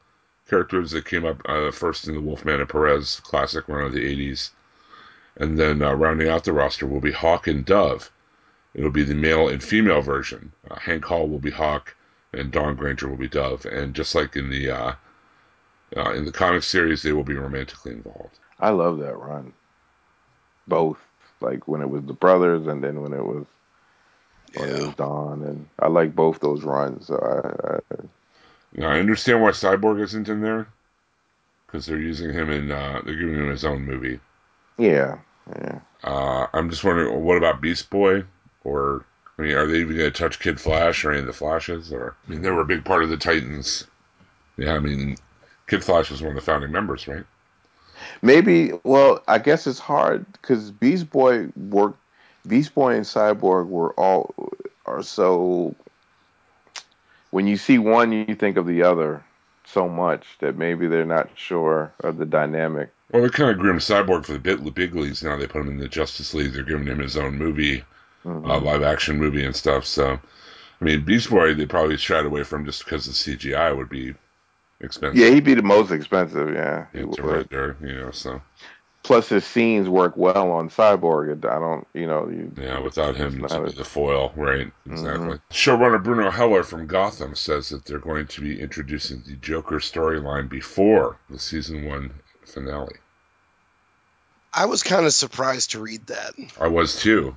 characters that came up uh, first in the Wolfman and Perez classic run of the '80s, and then uh, rounding out the roster will be Hawk and Dove. It'll be the male and female version. Uh, Hank Hall will be Hawk, and Dawn Granger will be Dove. And just like in the uh, uh, in the comic series, they will be romantically involved. I love that run. Both. Like when it was the brothers and then when it was when it was Dawn and I like both those runs. So I, I Now I understand why Cyborg isn't in there because they're using him in uh, they're giving him his own movie. yeah. Yeah. Uh, I'm just wondering, what about Beast Boy? Or, I mean, are they even going to touch Kid Flash or any of the Flashes? Or, I mean, they were a big part of the Titans. Yeah, I mean, Kid Flash was one of the founding members, right? Maybe. Well, I guess it's hard because Beast Boy worked. Beast Boy and Cyborg were all are so. When you see one, you think of the other so much that maybe they're not sure of the dynamic. Well, they kind of groomed Cyborg for the bit big leagues. Now they put him in the Justice League. They're giving him his own movie, Mhm. uh, live action movie and stuff. So, I mean, Beast Boy, they probably shied away from just because the CGI would be expensive. yeah, he'd be the most expensive. Yeah, he yeah, to would. render, you know, so. Plus, his scenes work well on Cyborg. I don't, you know, you, Yeah, without him It's to be a- the foil, right? Mm-hmm. Exactly. Showrunner Bruno Heller from Gotham says that they're going to be introducing the Joker storyline before the season one finale. I was kind of surprised to read that. I was too.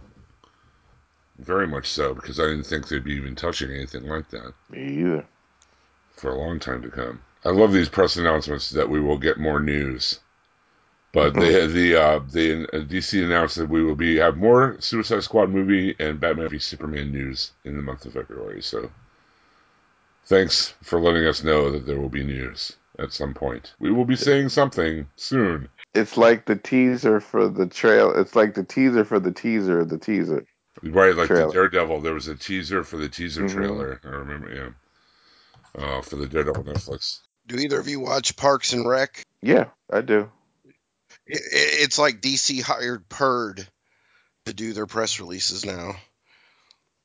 Very much so, because I didn't think they'd be even touching anything like that me either. for a long time to come. I love these press announcements that we will get more news. But they had the uh, the uh, DC announced that we will be have more Suicide Squad movie and Batman v Superman news in the month of February. So thanks for letting us know that there will be news at some point. We will be saying something soon. It's like the teaser for the trail. It's like the teaser for the teaser. The teaser. Right, like Trailer. the Daredevil. There was a teaser for the teaser Mhm. trailer. I remember, yeah. Uh, for the Daredevil Netflix. Do either of you watch Parks and Rec? Yeah, I do. It, it's like DC hired Perd to do their press releases now.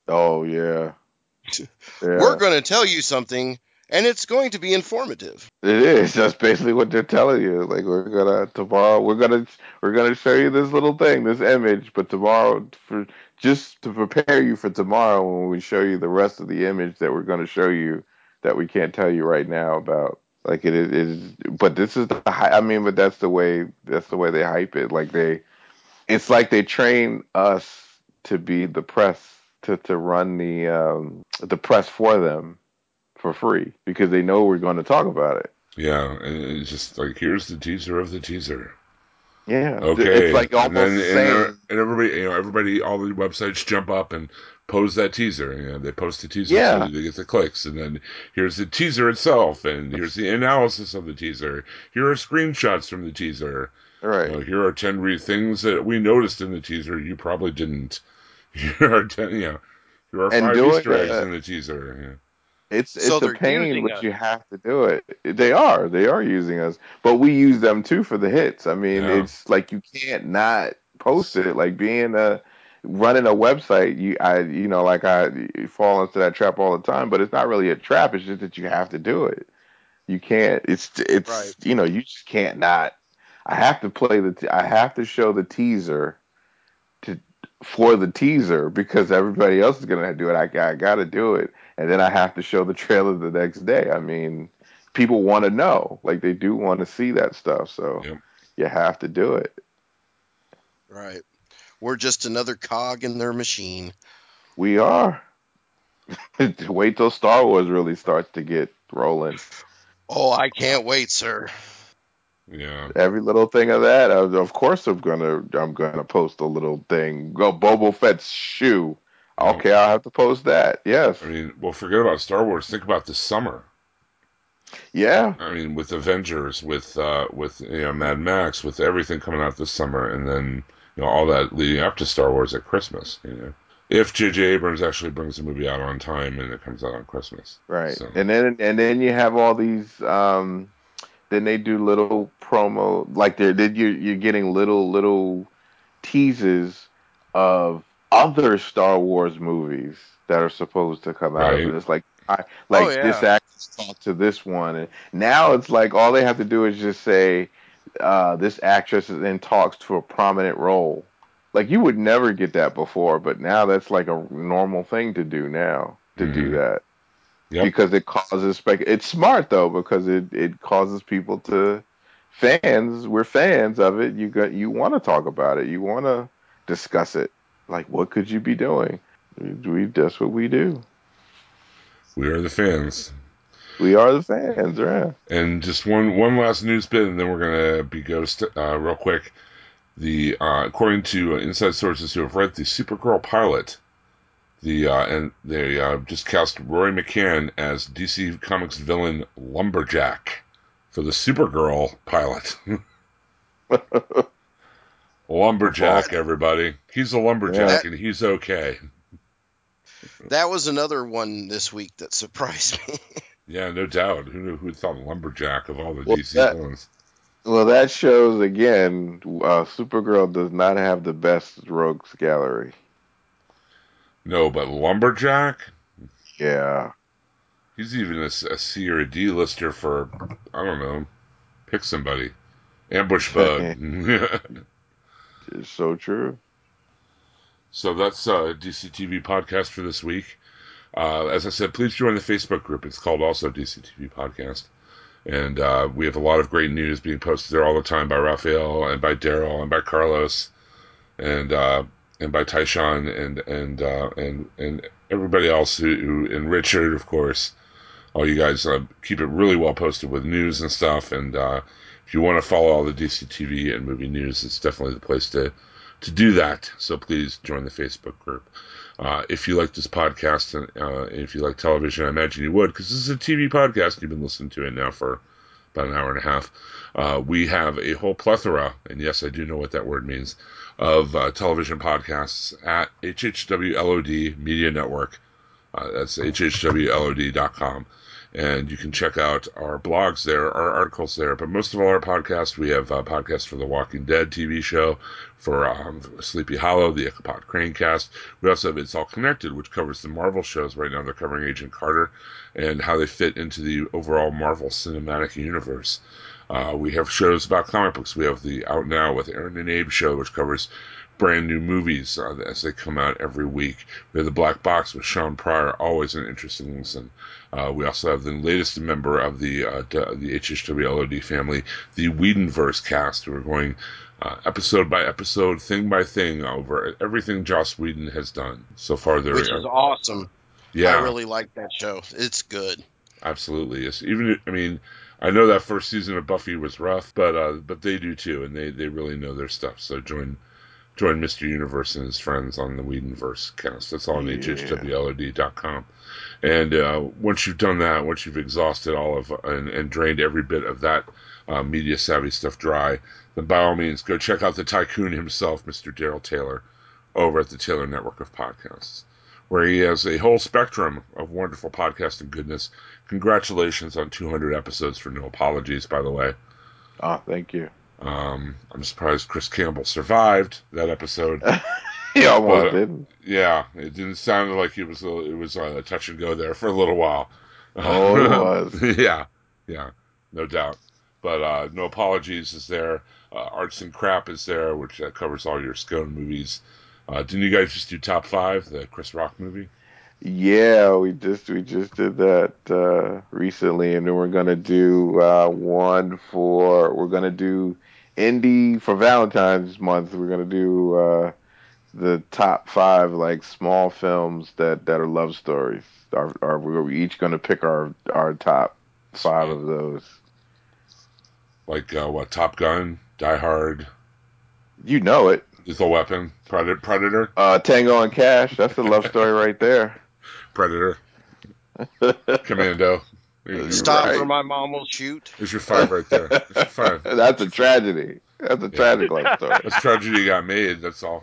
Oh yeah. yeah. We're going to tell you something, and it's going to be informative. It is. That's basically what they're telling you. Like we're gonna tomorrow. We're gonna we're gonna show you this little thing, this image, but tomorrow for just to prepare you for tomorrow when we show you the rest of the image that we're gonna show you that we can't tell you right now about. Like it is, but this is the. I mean, but that's the way. That's the way they hype it. Like they, it's like they train us to be the press to to run the um the press for them for free because they know we're going to talk about it. Yeah, it's just like here's the teaser of the teaser. Yeah. Okay, It's like and almost then saying, and, and everybody, you know, everybody, all the websites jump up and post that teaser. You know, they post the teaser Yeah. so they get the clicks, and then here's the teaser itself, and here's the analysis of the teaser. Here are screenshots from the teaser. right. You know, here are ten re- things that we noticed in the teaser you probably didn't. Here are ten, you know, here are And five doing Easter eggs that- in the teaser. It's it's So a pain, using but us. you have to do it. They are. They are using us. But we use them too for the hits. I mean, Yeah. it's like you can't not post it. Like being a running a website, you I you know, like I fall into that trap all the time, but it's not really a trap, it's just that you have to do it. You can't it's it's Right. you know, you just can't not I have to play the t- I have to show the teaser to for the teaser because everybody else is gonna do it. I, I got to do it, and then I have to show the trailer the next day. I mean, people want to know, like they do want to see that stuff, so Yep. you have to do it. Right. We're just another cog in their machine. We are. Wait till Star Wars really starts to get rolling. Oh, I can't wait, sir. Yeah, Every little thing of that, of of course, I'm gonna I'm gonna post a little thing. Go Boba Fett's shoe. Okay, I'll have to post that. Yes. I mean, well, forget about Star Wars. Think about this summer. Yeah. I mean, with Avengers, with uh, with you know Mad Max, with everything coming out this summer, and then you know all that leading up to Star Wars at Christmas. You know, if J.J. Abrams actually brings the movie out on time and it comes out on Christmas, Right. So- And then and then you have all these um then they do little promo like they're then you're, you're getting little little teases of other Star Wars movies that are supposed to come out. Right. And it's like I like Oh, yeah. this actress talked to this one and now it's like all they have to do is just say uh this actress is in talks to a prominent role. Like you would never get that before, but now that's like a normal thing to do now to do Mhm. that Yep. because it causes spec. It's smart though because it it causes people to fans. We're fans of it. You got you want to talk about it. You want to discuss it. Like what could you be doing? We, we that's what we do. we are the fans. We are the fans, right? And just one one last news bit, and then we're gonna be ghost uh, real quick. The uh, according to uh, inside sources who have read the Supergirl pilot, the uh, and they uh, just cast Rory McCann as DC Comics villain Lumberjack for the Supergirl pilot. lumberjack, everybody. He's a lumberjack, and he's okay. That was another one this week that surprised me. Yeah, no doubt. Who knew? Who thought lumberjack of all the Well, DC that- villains? Well, that shows again. Uh, Supergirl does not have the best rogues gallery. No, but lumberjack. Yeah, He's even a, a C or a D lister for I don't know. Pick somebody. Ambush bug. it's so true. so that's uh, DC TV podcast for this week. Uh, as I said, please join the Facebook group. It's called also DCTV podcast, and uh, we have a lot of great news being posted there all the time by Raphael and by Daryl and by Carlos, and uh, and by Tyshawn and and uh, and and everybody else who, who and Richard, of course. All you guys uh, keep it really well posted with news and stuff, and if you want to follow all the DCTV and movie news, it's definitely the place to to do that. So please join the Facebook group. Uh, if you like this podcast and uh, if you like television, I imagine you would, because this is a TV podcast. You've been listening to it now for about an hour and a half. Uh, we have a whole plethora, and yes, I do know what that word means, of uh, television podcasts at HHWLOD Media Network. Uh, that's HHWLOD.com. and you can check out our blogs there, our articles there. But most of all, our podcast, we have a podcast for the Walking Dead TV show, for um, Sleepy Hollow, the Ichabod Crane cast. We also have It's All Connected, which covers the Marvel shows. Right now, they're covering Agent Carter and how they fit into the overall Marvel cinematic universe. Uh, we have shows about comic books. We have the Out Now with Aaron and Abe show, which covers brand new movies uh, as they come out every week. We have the Black Box with Sean Pryor, always an interesting listen. Uh, we also have the latest member of the uh, the HHWLOD family, the Whedonverse cast. We're going uh, episode by episode, thing by thing, over everything Joss Whedon has done so far. There, Which is awesome. yeah, I really like that show. It's good. absolutely. It's even, I mean, I know that first season of Buffy was rough, but uh, but they do too, and they they really know their stuff. So join join Mr. Universe and his friends on the Whedonverse cast. That's all on Yeah. hhwlod.com. And uh, once you've done that, once you've exhausted all of and, and drained every bit of that uh, media savvy stuff dry, then by all means go check out the tycoon himself, Mr. Daryl Taylor, over at the Taylor Network of Podcasts, where he has a whole spectrum of wonderful podcasting goodness. Congratulations on 200 episodes for No Apologies, by the way. Oh, thank you. Um, I'm surprised Chris Campbell survived that episode. He almost But- didn't. Yeah, it didn't sound like it was a, it was a touch and go there for a little while. Oh, it was. yeah, yeah, no doubt. But uh, no apologies is there. Uh, Arts and Crap is there, which uh, covers all your Scone movies. Uh, didn't you guys just do top five, the Chris Rock movie? Yeah, we just we just did that uh, recently, and then we're gonna do uh, one for we're gonna do indie for Valentine's month. We're gonna do uh, the top five like small films that that are love stories. Our, our, we're each gonna pick our our top five of those. Like uh, what? Top Gun, Die Hard, You know it. Lethal Weapon, Predator, Predator, Uh, Tango and Cash. That's the love story right there. Predator, Commando. There you go. Stop Right. or my mom will shoot. There's your five right there. There's five. That's a tragedy. That's a tragic love story. That's tragedy got made. That's all.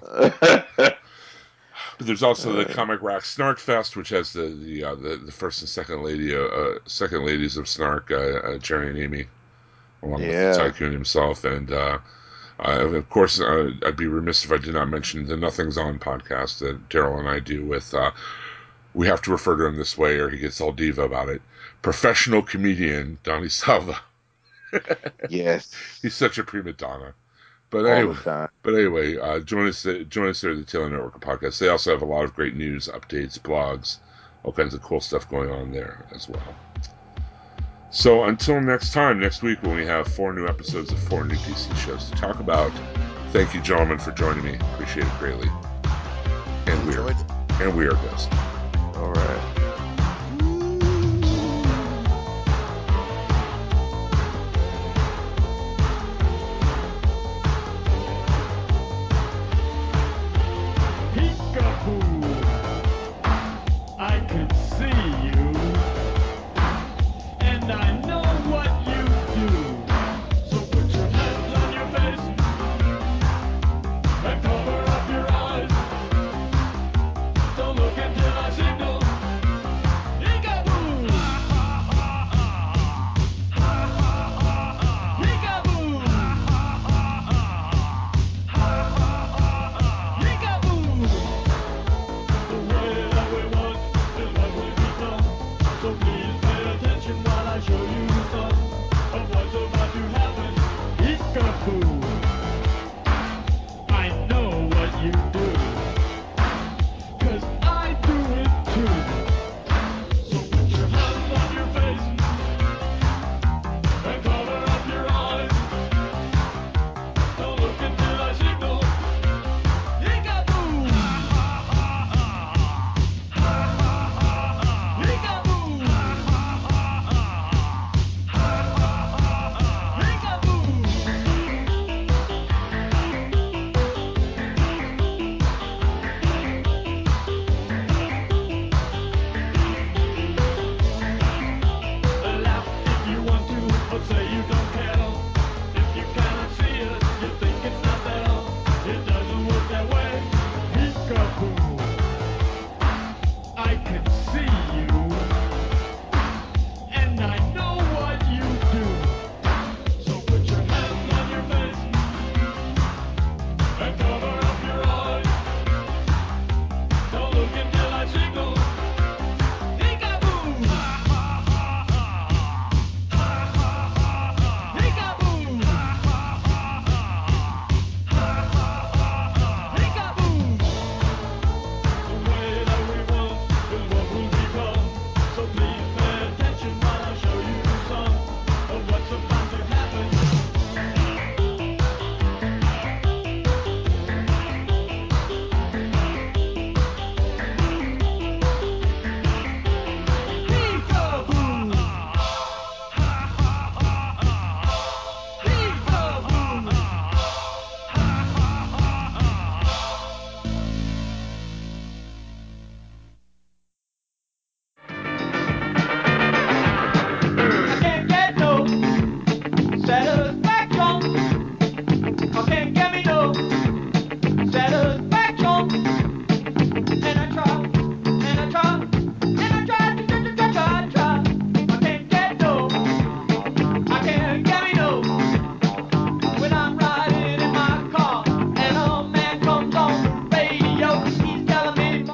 But there's also the Comic Rock Snark Fest, which has the the uh, the, the first and second lady, uh, uh, second ladies of Snark, uh, uh, Jerry and Amy, along Yeah. with the tycoon himself, and uh, uh, of course, uh, I'd be remiss if I did not mention the Nothing's On podcast that Daryl and I do with. Uh, we have to refer to him this way, or he gets all diva about it. Professional comedian Donnie Salva. yes. He's such a prima donna. But anyway, but anyway, uh, join us join us there at the Taylor Network podcast. They also have a lot of great news, updates, blogs, all kinds of cool stuff going on there as well. So until next time, next week when we have four new episodes of four new DC shows to talk about. Thank you, gentlemen, for joining me. Appreciate it greatly. And we are and we are ghost. All right.